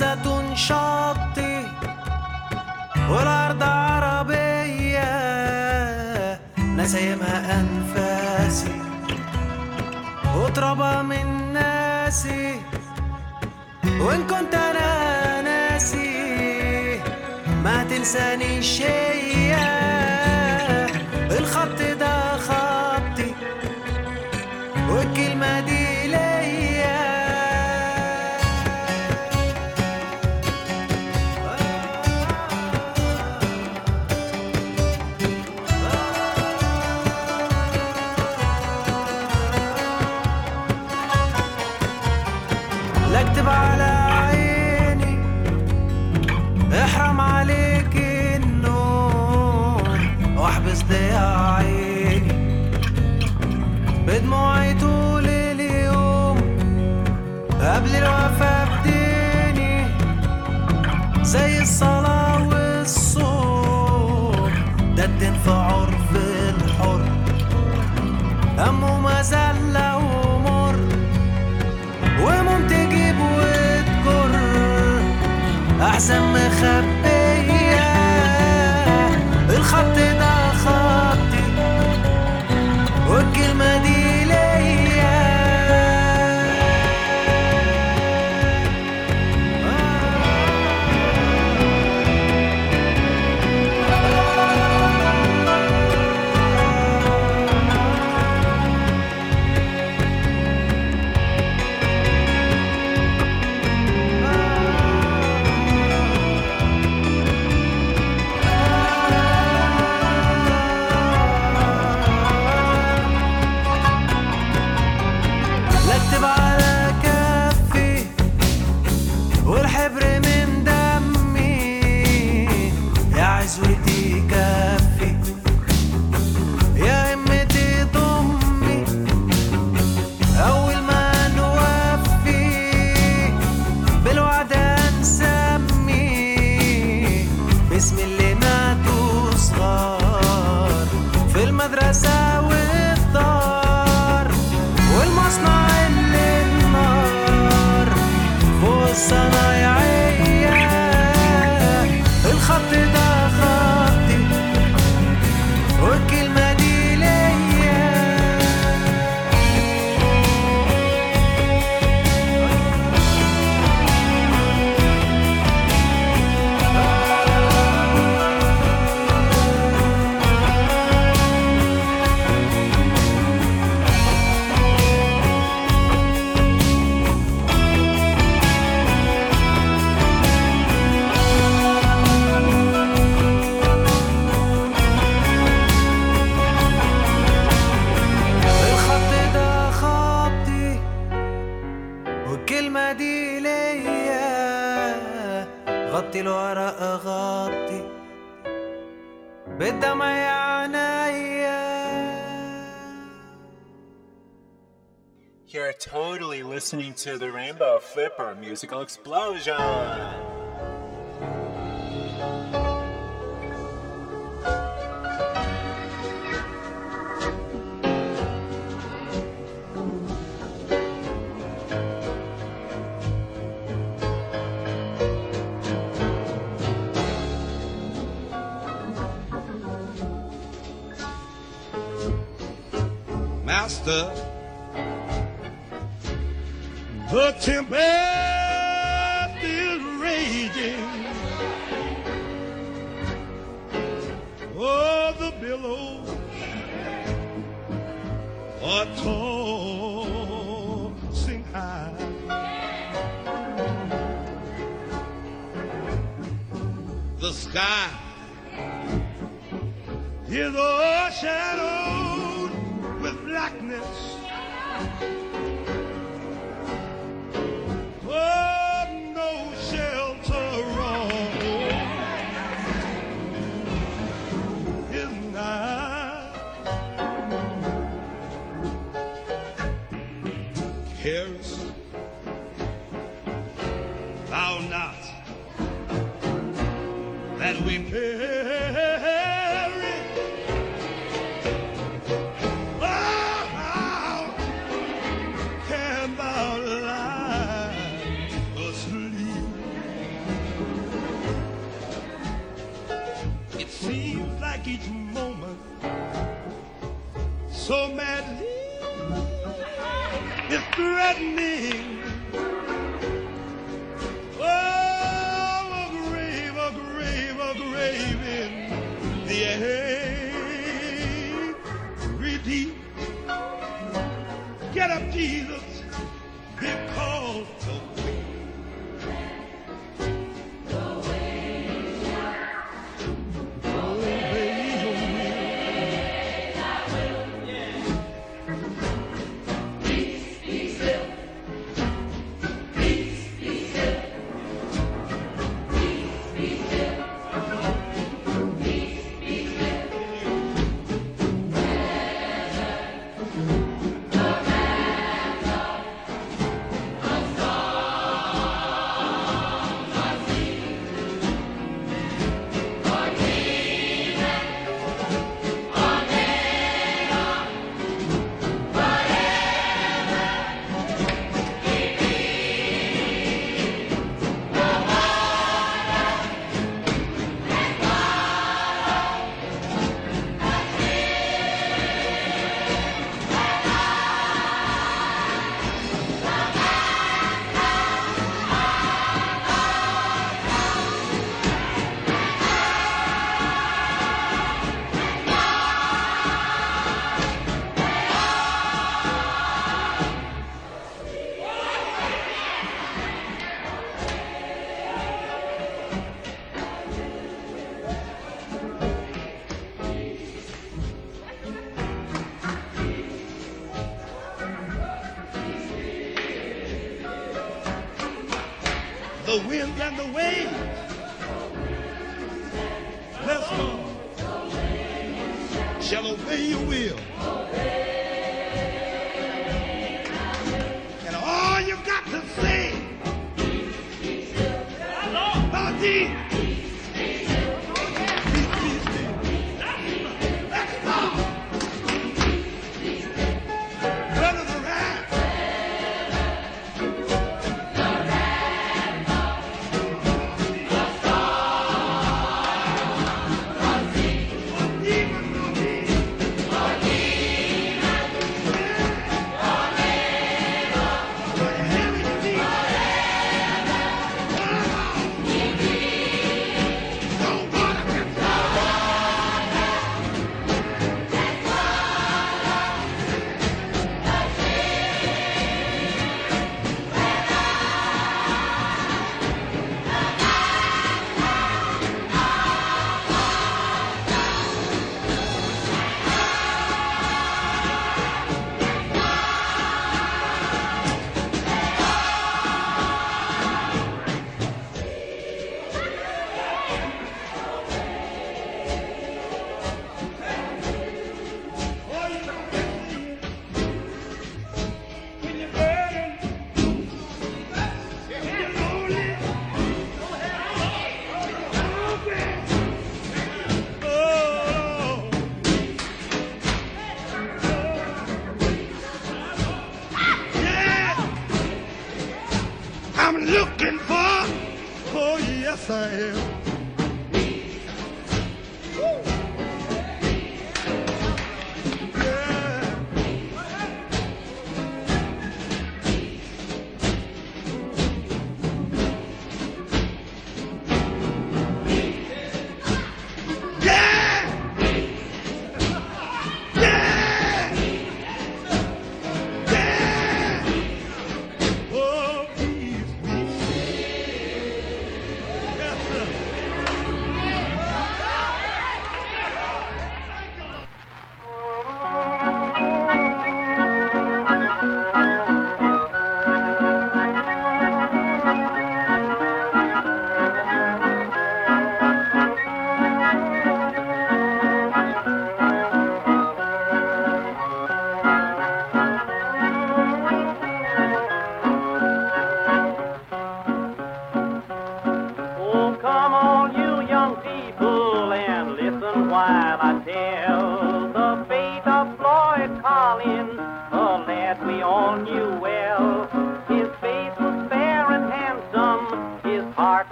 زد اون شاد الكلمة دي ليا. غطي الورق غطي. بالدمع يا عينيا. You're totally listening to the Rainbow Flipper Musical Explosion!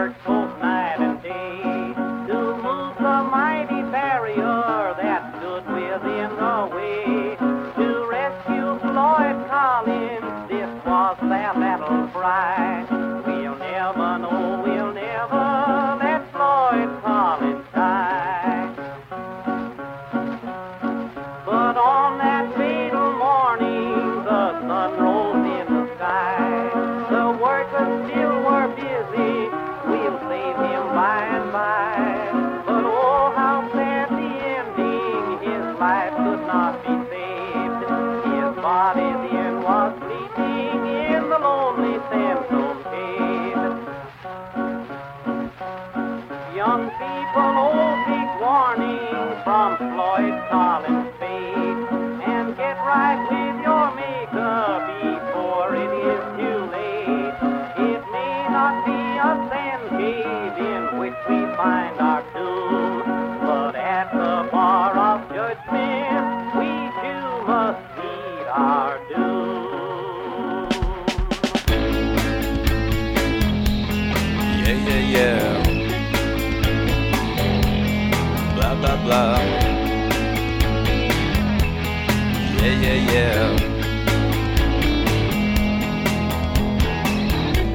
Oh. yeah.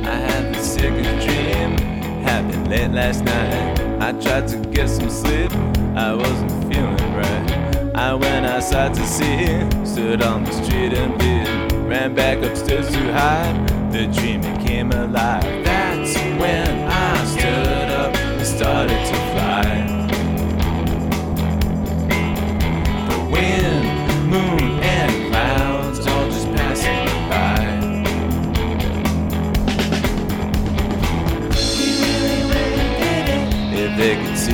I had the sickest dream, happened late last night. I tried to get some sleep, I wasn't feeling right. I went outside to see, stood on the street and beat. Ran back upstairs to hide, the dream came alive. That's when I stood up and started to fly.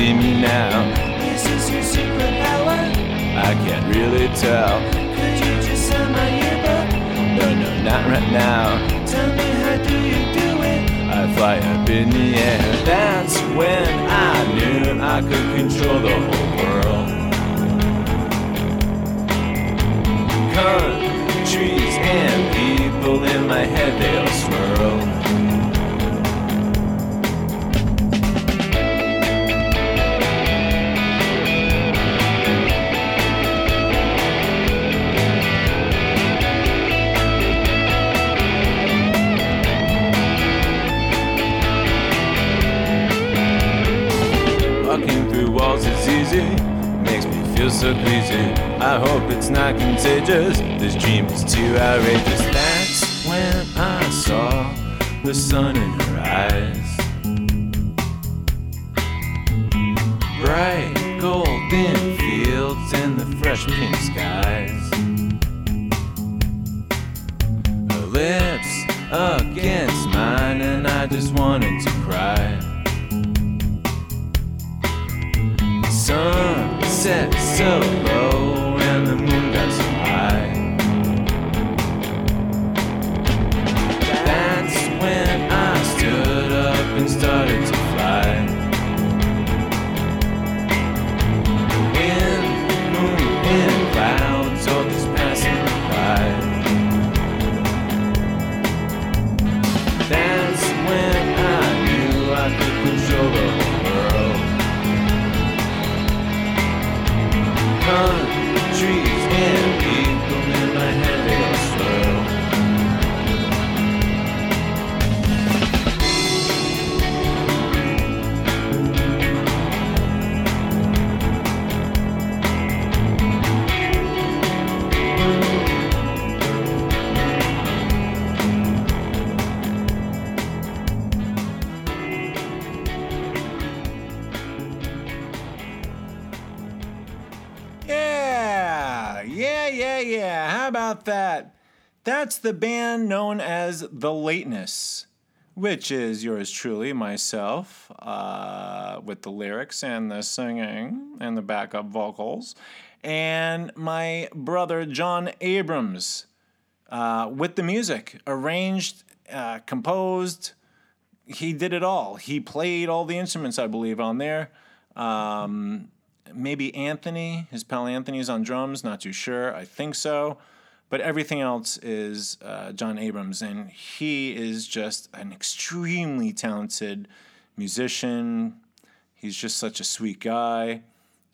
see me now. This is your superpower. I can't really tell. Could you just sign my yearbook? No, no, not right now. Tell me how do you do it? I fly up in the air. That's when I knew I could control the whole world. Countries and people in my head, they all It's is easy. Makes me feel so queasy. I hope it's not contagious. This dream is too outrageous. That's when I saw the sun in her eyes. That? That's the band known as The Lateness, which is yours truly, myself, uh, with the lyrics and the singing and the backup vocals, and my brother John Abrams uh, with the music, arranged, uh, composed. He did it all. He played all the instruments, I believe, on there. Um, maybe Anthony, his pal Anthony's on drums, not too sure. I think so. But everything else is uh, John Abrams, and he is just an extremely talented musician. He's just such a sweet guy.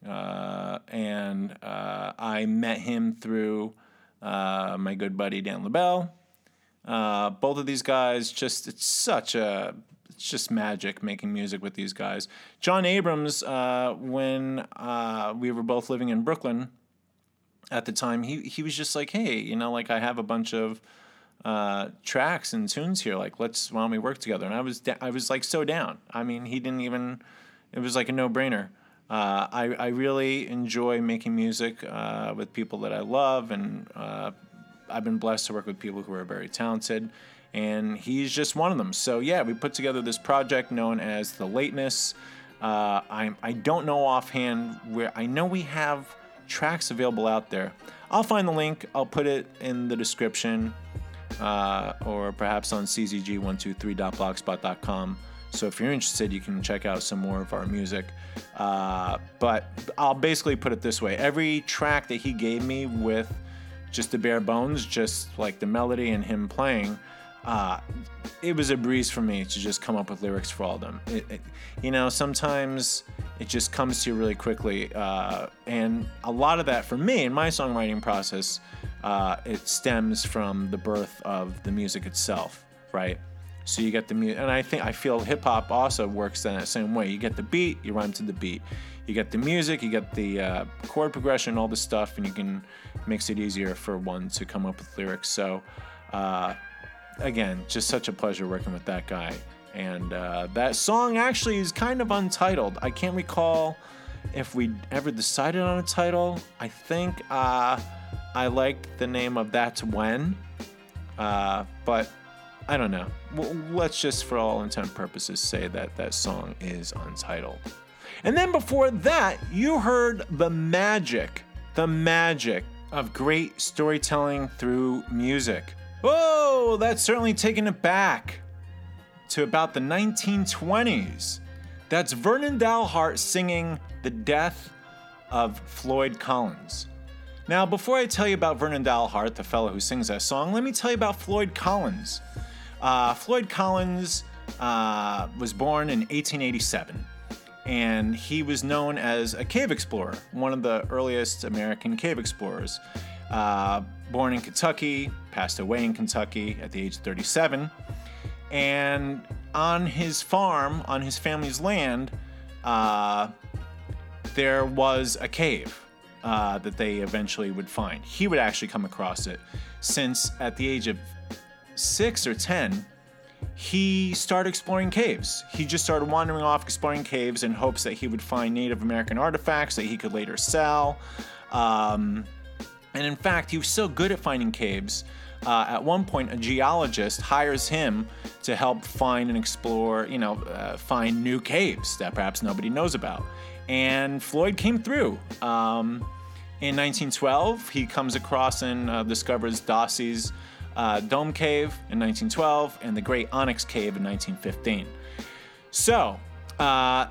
Uh, and uh, I met him through uh, my good buddy Dan LaBelle. Uh, both of these guys, just it's such a it's just magic making music with these guys. John Abrams, uh, when we were both living in Brooklyn at the time, he he was just like, hey, you know, like I have a bunch of uh, tracks and tunes here. Like, let's why don't we work together? And I was da- I was like so down. I mean, he didn't even. It was like a no brainer. Uh, I I really enjoy making music uh, with people that I love, and uh, I've been blessed to work with people who are very talented. And he's just one of them. So yeah, we put together this project known as the Lateness. Uh, I I don't know offhand where I know we have tracks available out there. I'll find the link. I'll put it in the description, uh, or perhaps on czg123.blogspot.com. So if you're interested, you can check out some more of our music. Uh, but I'll basically put it this way: every track that he gave me with just the bare bones, just like the melody and him playing, uh, it was a breeze for me to just come up with lyrics for all of them. It, it, you know, sometimes it just comes to you really quickly, uh, and a lot of that for me in my songwriting process, uh, it stems from the birth of the music itself, right? So you get the music, and I think I feel hip hop also works in that same way. You get the beat, you rhyme to the beat. You get the music, you get the uh, chord progression, all this stuff, and you can makes it easier for one to come up with lyrics. So, uh, again, just such a pleasure working with that guy. And uh, that song actually is kind of untitled. I can't recall if we ever decided on a title. I think uh, I like the name of That's When, uh, but I don't know. Let's just, for all intent purposes, say that that song is untitled. And then before that, you heard the magic, the magic of great storytelling through music. Whoa, that's certainly taken it back to about the 1920s. That's Vernon Dalhart singing The Death of Floyd Collins. Now, before I tell you about Vernon Dalhart, the fellow who sings that song, let me tell you about Floyd Collins. Uh, Floyd Collins uh, was born in 1887, and he was known as a cave explorer, one of the earliest American cave explorers. Uh, born in Kentucky, passed away in Kentucky at the age of 37. And on his farm, on his family's land, uh, there was a cave uh, that they eventually would find. He would actually come across it since at the age of six or 10, he started exploring caves. He just started wandering off exploring caves in hopes that he would find Native American artifacts that he could later sell. Um, and in fact, he was so good at finding caves. Uh, at one point, a geologist hires him to help find and explore, you know, uh, find new caves that perhaps nobody knows about. And Floyd came through. Um, in 1912, he comes across and uh, discovers Dossie's uh, Dome Cave in 1912 and the Great Onyx Cave in 1915. So, uh,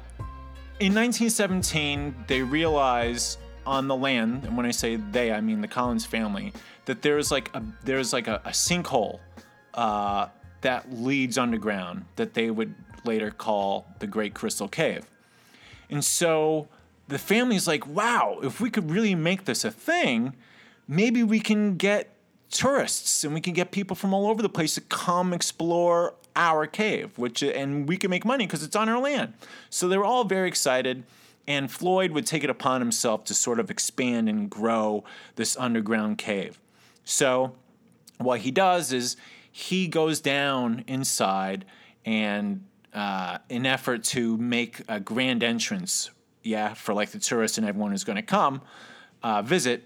in 1917, they realize on the land, and when I say they, I mean the Collins family, that there's like a there's like a, a sinkhole uh, that leads underground that they would later call the Great Crystal Cave. And so the family's like, wow, if we could really make this a thing, maybe we can get tourists and we can get people from all over the place to come explore our cave, which and we can make money because it's on our land. So they were all very excited. And Floyd would take it upon himself to sort of expand and grow this underground cave. So, what he does is he goes down inside and, uh, in effort to make a grand entrance, yeah, for like the tourists and everyone who's going to come uh, visit,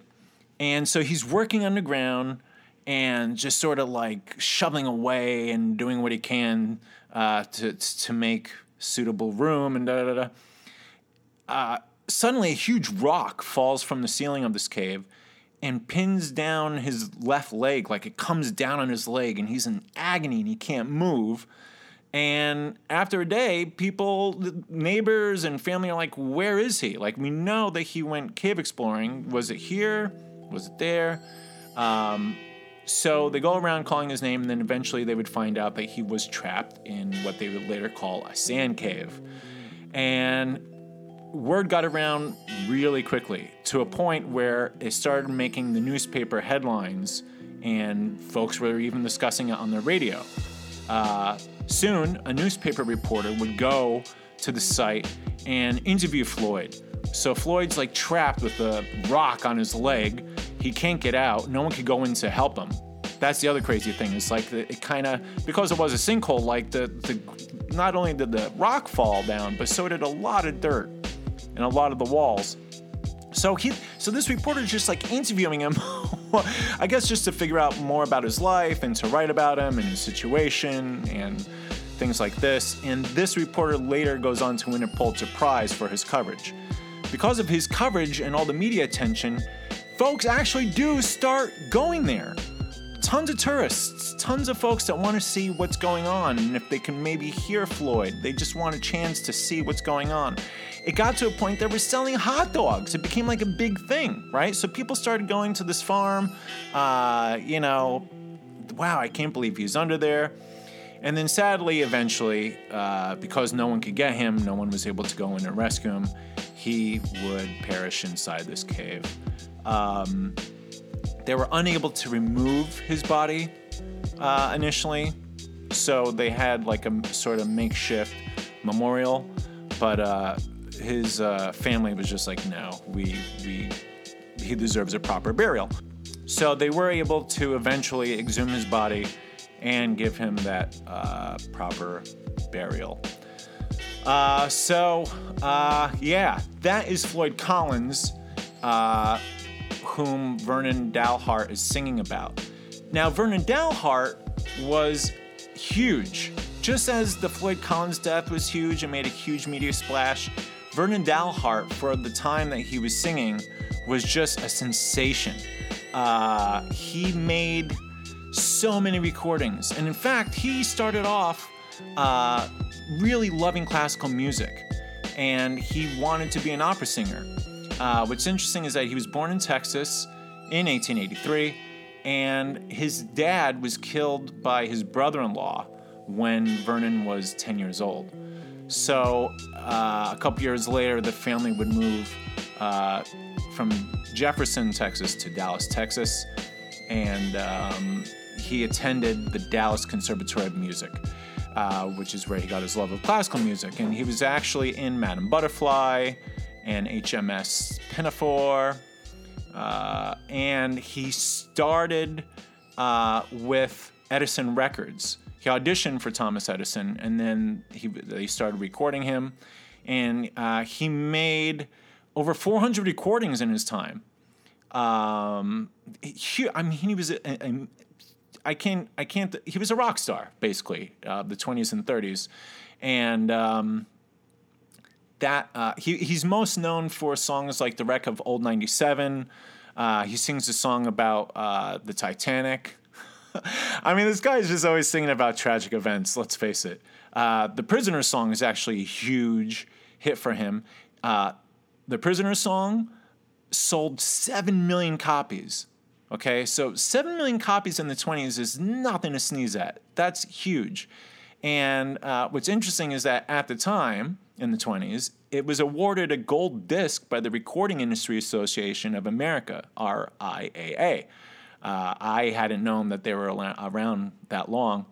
And so he's working underground and just sort of like shoveling away and doing what he can uh, to to make suitable room and da da da. Uh, suddenly, a huge rock falls from the ceiling of this cave and pins down his left leg, like it comes down on his leg, and he's in agony and he can't move. And after a day, people, neighbors and family are like, Where is he? Like, we know that he went cave exploring. Was it here? Was it there? Um, so they go around calling his name, and then eventually they would find out that he was trapped in what they would later call a sand cave. And word got around really quickly to a point where it started making the newspaper headlines, and folks were even discussing it on the radio. Uh, soon, a newspaper reporter would go to the site and interview Floyd. So Floyd's like trapped with a rock on his leg. He can't get out. No one could go in to help him. That's the other crazy thing. It's like it kind of because it was a sinkhole. Like the the not only did the rock fall down, but so did a lot of dirt and a lot of the walls. So he, so this reporter is just like interviewing him, I guess just to figure out more about his life and to write about him and his situation and things like this. And this reporter later goes on to win a Pulitzer Prize for his coverage. Because of his coverage and all the media attention, folks actually do start going there. Tons of tourists, tons of folks that want to see what's going on, and if they can maybe hear Floyd, they just want a chance to see what's going on. It got to a point they were selling hot dogs. It became like a big thing, right? So people started going to this farm. Uh, you know, wow, I can't believe he's under there. And then sadly, eventually, uh, because no one could get him, no one was able to go in and rescue him, he would perish inside this cave. Um, they were unable to remove his body uh, initially, so they had like a sort of makeshift memorial, but uh, his uh, family was just like, no, we we he deserves a proper burial. So they were able to eventually exhume his body and give him that uh, proper burial. Uh, so, uh, yeah, that is Floyd Collins, uh, whom Vernon Dalhart is singing about. Now, Vernon Dalhart was huge. Just as the Floyd Collins death was huge and made a huge media splash, Vernon Dalhart, for the time that he was singing, was just a sensation. Uh, he made so many recordings, and in fact, he started off uh, really loving classical music, and he wanted to be an opera singer. Uh, what's interesting is that he was born in Texas in 1883, and his dad was killed by his brother in law when Vernon was 10 years old. So uh, a couple years later, the family would move uh, from Jefferson, Texas to Dallas, Texas, and um, he attended the Dallas Conservatory of Music. Uh, which is where he got his love of classical music. And he was actually in Madame Butterfly and HMS Pinafore. Uh, and he started uh, with Edison Records. He auditioned for Thomas Edison, and then he, they started recording him. And uh, he made over 400 recordings in his time. Um, he, I mean, he was a, a, I can't, I can't. He was a rock star, basically, uh, the 20s and 30s, and um, that uh, he he's most known for songs like "The Wreck of Old 97." Uh, he sings a song about uh, the Titanic. I mean, this guy is just always singing about tragic events. Let's face it. Uh, the Prisoner song is actually a huge hit for him. Uh, the Prisoner song sold seven million copies. Okay, so 7 million copies in the 20s is nothing to sneeze at. That's huge. And uh, what's interesting is that at the time, in the 20s, it was awarded a gold disc by the Recording Industry Association of America, RIAA. Uh, I hadn't known that they were around that long,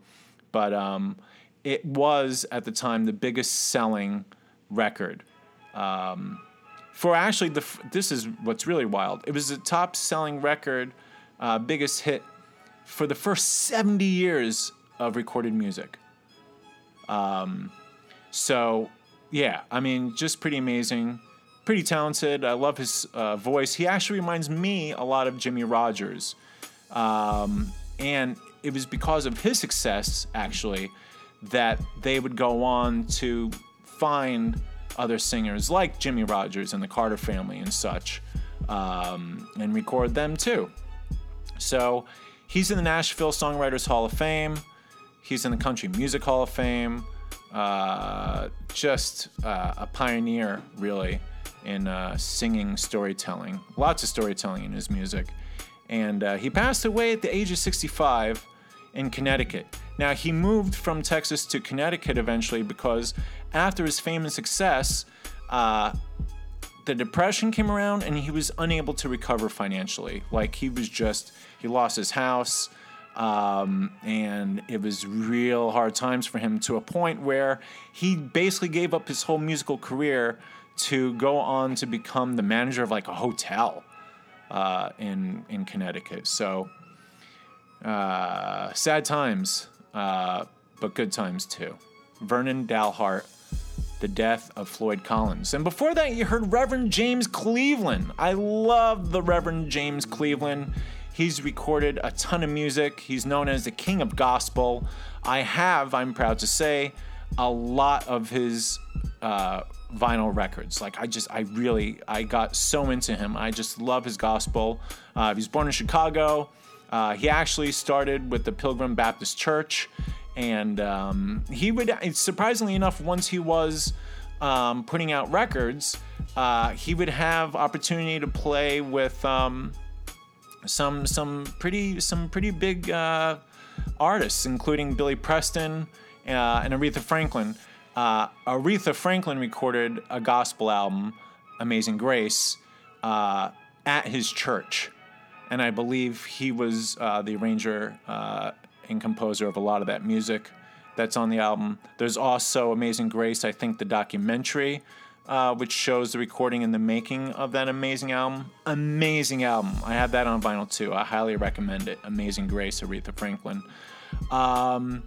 but um, it was at the time the biggest selling record. Um, for actually, the this is what's really wild. It was the top selling record uh, biggest hit for the first 70 years of recorded music. Um, so, yeah, I mean, just pretty amazing. pretty talented. I love his uh, voice. He actually reminds me a lot of Jimmie Rodgers. Um, and it was because of his success, actually, that they would go on to find other singers like Jimmie Rodgers and the Carter family and such um, and record them too. So he's in the Nashville Songwriters Hall of Fame. He's in the Country Music Hall of Fame. Uh, just uh, a pioneer, really, in uh, singing storytelling. Lots of storytelling in his music. And uh, he passed away at the age of 65 in Connecticut. Now, he moved from Texas to Connecticut eventually because after his fame and success, uh, the depression came around and he was unable to recover financially. Like he was just, he lost his house. Um, and it was real hard times for him to a point where he basically gave up his whole musical career to go on to become the manager of like a hotel uh, in in Connecticut. So uh, sad times, uh, but good times too. Vernon Dalhart, the death of Floyd Collins, and before that you heard Reverend James Cleveland. I love the Reverend James Cleveland. He's recorded a ton of music. He's known as the king of gospel. I have, I'm proud to say, a lot of his uh, vinyl records. Like I just, I really, I got so into him. I just love his gospel. Uh, he was born in Chicago. Uh, he actually started with the Pilgrim Baptist Church, and um, he would, surprisingly enough, once he was um, putting out records, uh, he would have opportunity to play with. Um, some some pretty some pretty big uh, artists, including Billy Preston uh, and Aretha Franklin. Uh, Aretha Franklin recorded a gospel album, Amazing Grace, uh, at his church, and I believe he was uh, the arranger uh, and composer of a lot of that music that's on the album. There's also Amazing Grace, I think the documentary uh, which shows the recording and the making of that amazing album. Amazing album. I have that on vinyl too. I highly recommend it. Amazing Grace, Aretha Franklin. Um,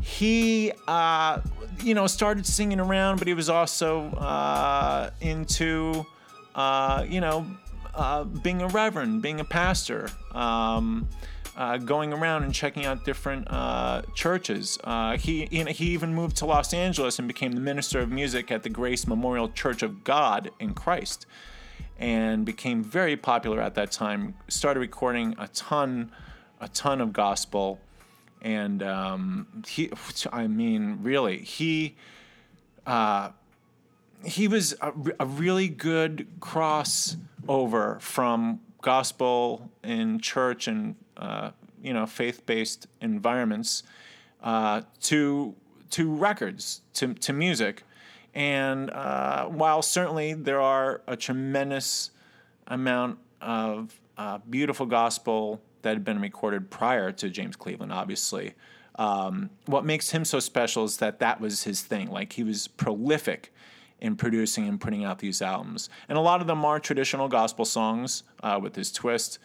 he, uh, you know, started singing around, but he was also uh, into, uh, you know, uh, being a reverend, being a pastor. Um, uh, going around and checking out different uh, churches. Uh, he, you know, he even moved to Los Angeles and became the minister of music at the Grace Memorial Church of God in Christ, and became very popular at that time. Started recording a ton, a ton of gospel, and um, he, I mean, really, he. Uh, he was a, a really good crossover from gospel in church and uh, you know faith-based environments uh, to to records to to music, and uh, while certainly there are a tremendous amount of uh, beautiful gospel that had been recorded prior to James Cleveland, obviously. Um, what makes him so special is that that was his thing. Like he was prolific in producing and putting out these albums. And a lot of them are traditional gospel songs uh, with his twist.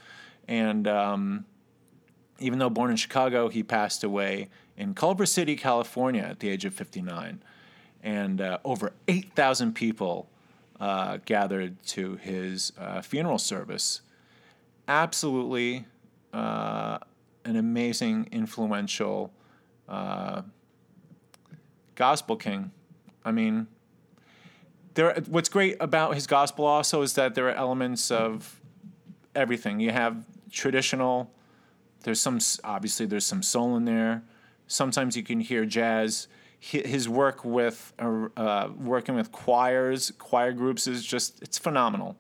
And um, even though born in Chicago, he passed away in Culver City, California at the age of 59. And uh, over 8,000 people uh, gathered to his uh, funeral service. Absolutely uh, an amazing, influential uh, gospel king. I mean, there. What's great about his gospel also is that there are elements of everything. You have traditional. There's some obviously there's some soul in there. Sometimes you can hear jazz. His work with uh, uh, working with choirs, choir groups is just it's phenomenal.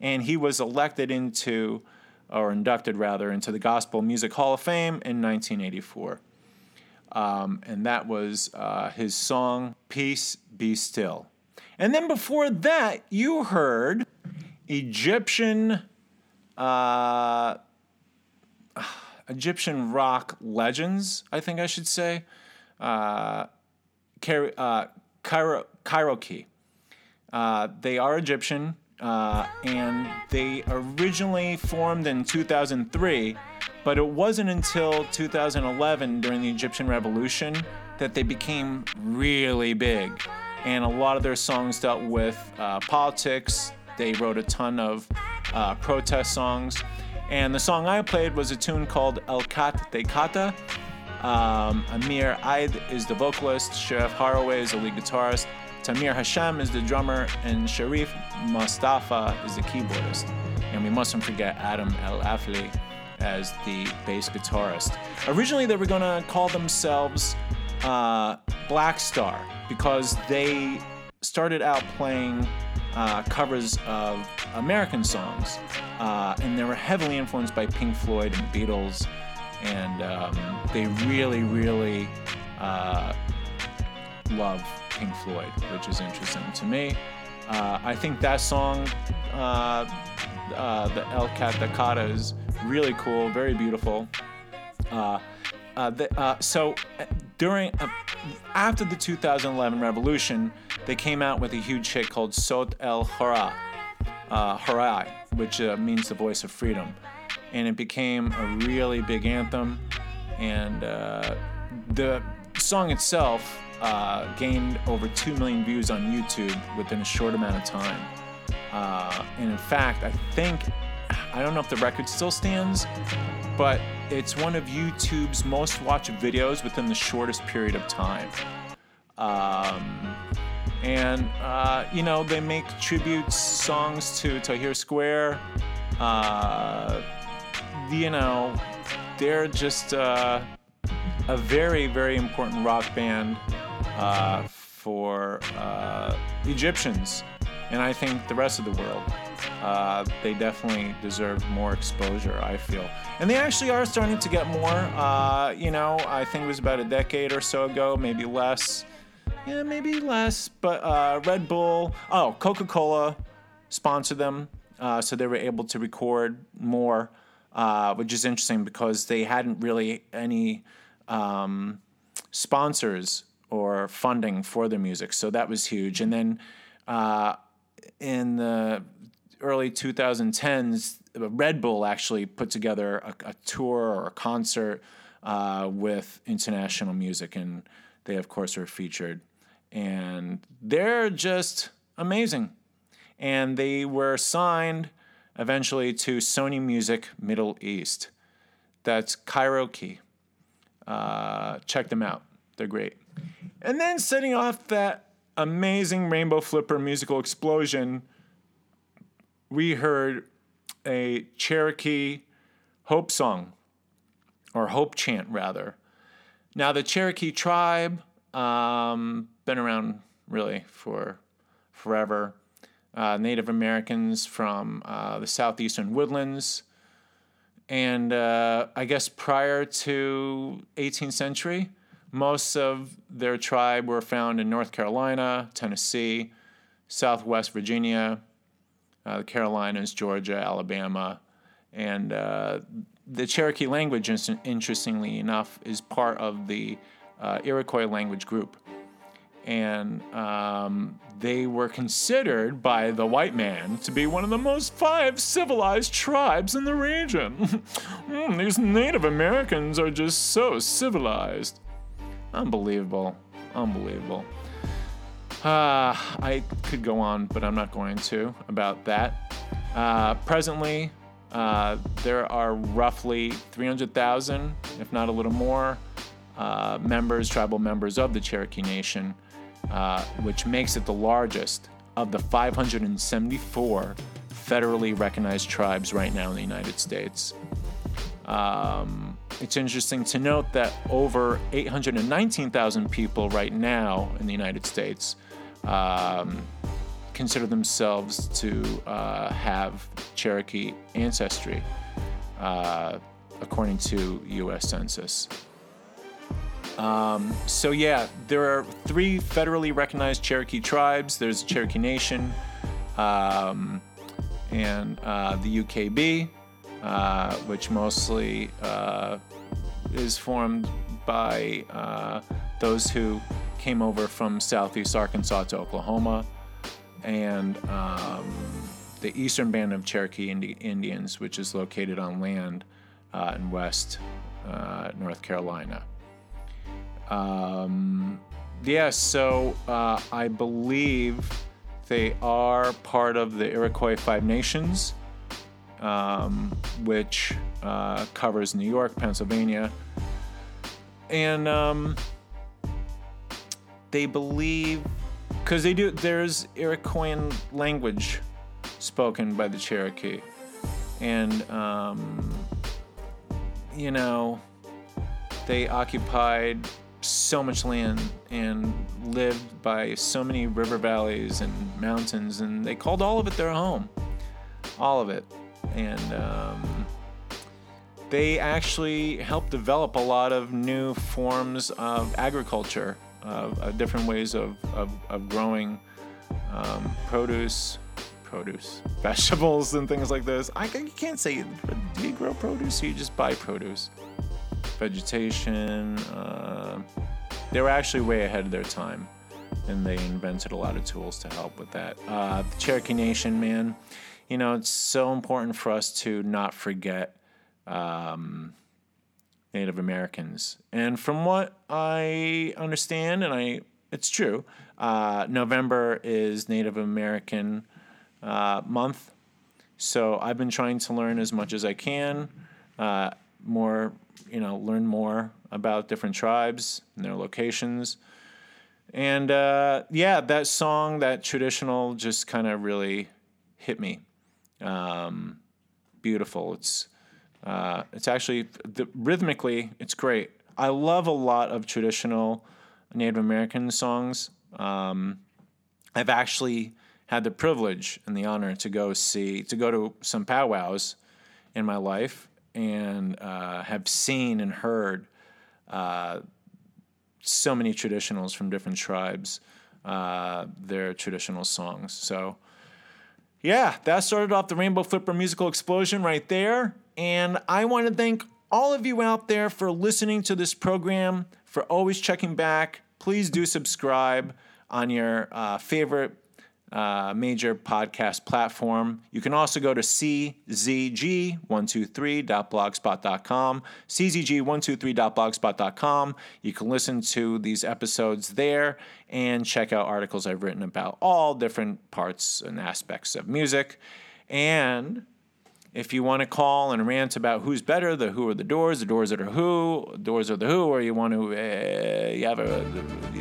And he was elected into, or inducted rather, into the Gospel Music Hall of Fame in 1984. Um, and that was uh, his song "Peace Be Still." And then before that, you heard Egyptian uh, Egyptian rock legends, I think I should say. Uh, Cairo, uh, Cairo, Cairokee. Uh, they are Egyptian, uh, and they originally formed in 2003, but it wasn't until 2011 during the Egyptian Revolution that they became really big and a lot of their songs dealt with uh, politics, they wrote a ton of uh, protest songs. And the song I played was a tune called El Cat de Kata. Um, Amir Eid is the vocalist, Sharif Haraway is the lead guitarist, Tamer Hashem is the drummer, and Sharif Mustafa is the keyboardist. And we mustn't forget Adam El Alfy as the bass guitarist. Originally, they were going to call themselves uh, Black Star because they started out playing uh, covers of American songs, uh, and they were heavily influenced by Pink Floyd and Beatles, and um, they really, really uh, love Pink Floyd, which is interesting to me. Uh, I think that song, uh, uh, the El Catacata, is really cool, very beautiful. The, so during uh, after the 2011 revolution, they came out with a huge hit called Sot El Hora, uh, which uh, means the voice of freedom, and it became a really big anthem. And uh, the song itself uh, gained over two million views on YouTube within a short amount of time. Uh, and in fact, I think I don't know if the record still stands, but it's one of YouTube's most watched videos within the shortest period of time. Um, and uh, you know they make tribute songs to Tahrir Square. Uh, you know, they're just uh, a very very important rock band uh, for uh, Egyptians, and I think the rest of the world. Uh, they definitely deserve more exposure, I feel. And they actually are starting to get more. Uh, you know, I think it was about a decade or so ago, maybe less. Yeah, maybe less. But uh, Red Bull, oh, Coca Cola sponsored them, uh, so they were able to record more, uh, which is interesting because they hadn't really any um, sponsors or funding for their music, so that was huge. And then uh, in the early 2010s, Red Bull actually put together a, a tour or a concert uh, with international music, and they, of course, are featured. And they're just amazing. And they were signed eventually to Sony Music Middle East. That's Cairokee. Uh, check them out, they're great. And then setting off that amazing Rainbow Flipper musical explosion we heard a Cherokee hope song, or hope chant rather. Now, the Cherokee tribe, um, been around really for forever. Uh, Native Americans from uh, the southeastern woodlands, and uh, I guess prior to 18th century, most of their tribe were found in North Carolina, Tennessee, Southwest Virginia, uh, the Carolinas, Georgia, Alabama, and uh, the Cherokee language, interestingly enough, is part of the uh, Iroquois language group. And um, they were considered by the white man to be one of the most five civilized tribes in the region. mm, these Native Americans are just so civilized. Unbelievable. Unbelievable. Uh, I could go on, but I'm not going to about that. Uh, presently, uh, there are roughly 300,000, if not a little more, uh, members, tribal members of the Cherokee Nation, uh, which makes it the largest of the 574 federally recognized tribes right now in the United States. Um, it's interesting to note that over 819,000 people right now in the United States um, consider themselves to uh, have Cherokee ancestry, uh, according to U.S. Census. Um, so yeah, there are three federally recognized Cherokee tribes. There's the Cherokee Nation, um, and uh, the UKB, uh, which mostly uh, is formed by uh, those who came over from southeast Arkansas to Oklahoma, and um, the Eastern Band of Cherokee Indi- Indians, which is located on land uh, in West uh, North Carolina. Um, yeah, so uh, I believe They are part of the Iroquois Five Nations, um, which uh, covers New York, Pennsylvania, and um, they believe because they do. There's Iroquoian language spoken by the Cherokee, and um, you know they occupied so much land and lived by so many river valleys and mountains, and they called all of it their home, all of it, and um, they actually helped develop a lot of new forms of agriculture, of different ways of, of, of growing um, produce, produce, vegetables, and things like this. I you can't say do you grow produce, or you just buy produce vegetation. Uh, they were actually way ahead of their time, and they invented a lot of tools to help with that. Uh, the Cherokee Nation, man, you know, it's so important for us to not forget um, Native Americans. And from what I understand, and I, it's true, uh, November is Native American uh, month. So I've been trying to learn as much as I can, uh, more, you know, learn more about different tribes and their locations. And uh, yeah, that song, that traditional, just kind of really hit me. Um, beautiful. It's uh, it's actually the, rhythmically, it's great. I love a lot of traditional Native American songs. Um, I've actually had the privilege and the honor to go see to go to some powwows in my life and uh, have seen and heard uh, so many traditionals from different tribes, uh, their traditional songs. So, yeah, that started off the Rainbow Flipper musical explosion right there. And I want to thank all of you out there for listening to this program, for always checking back. Please do subscribe on your uh, favorite uh, major podcast platform. You can also go to czg123.blogspot.com, czg123.blogspot.com. You can listen to these episodes there and check out articles I've written about all different parts and aspects of music. And if you want to call and rant about who's better, the who or the doors, the doors that are who, doors are the who, or you want to, uh, you have a,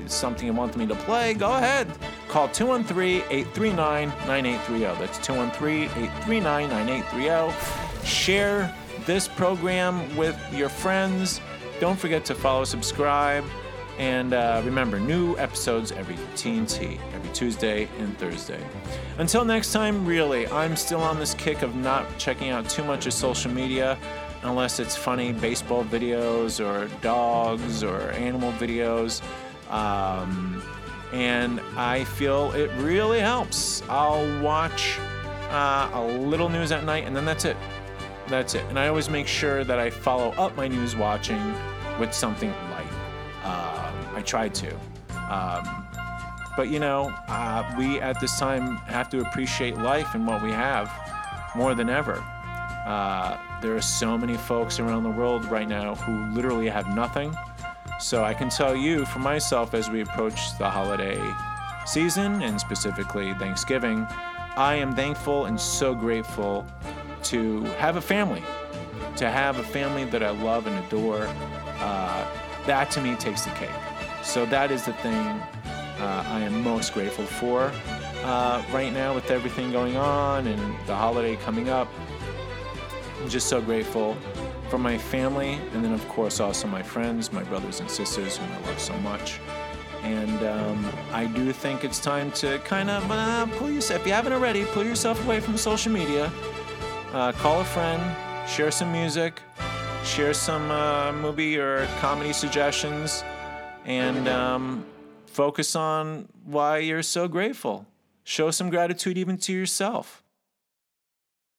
something you want me to play, go ahead. Call 213-839-9830. That's 213-839-9830. Share this program with your friends. Don't forget to follow, subscribe, and uh, remember, new episodes every TNT, Tuesday and Thursday. Until next time, really, I'm still on this kick of not checking out too much of social media unless it's funny baseball videos or dogs or animal videos. Um, and I feel it really helps. I'll watch uh, a little news at night and then that's it. That's it. And I always make sure that I follow up my news watching with something light. Um, I try to. Um, but you know, uh, we at this time have to appreciate life and what we have more than ever. Uh, there are so many folks around the world right now who literally have nothing. So I can tell you for myself as we approach the holiday season and specifically Thanksgiving, I am thankful and so grateful to have a family, to have a family that I love and adore. Uh, that to me takes the cake. So that is the thing uh, I am most grateful for uh, right now with everything going on and the holiday coming up. I'm just so grateful for my family and then, of course, also my friends, my brothers and sisters whom I love so much. And um, I do think it's time to kind of uh, pull yourself, if you haven't already, pull yourself away from social media. Uh, call a friend, share some music, share some uh, movie or comedy suggestions, and um, focus on why you're so grateful. Show some gratitude even to yourself.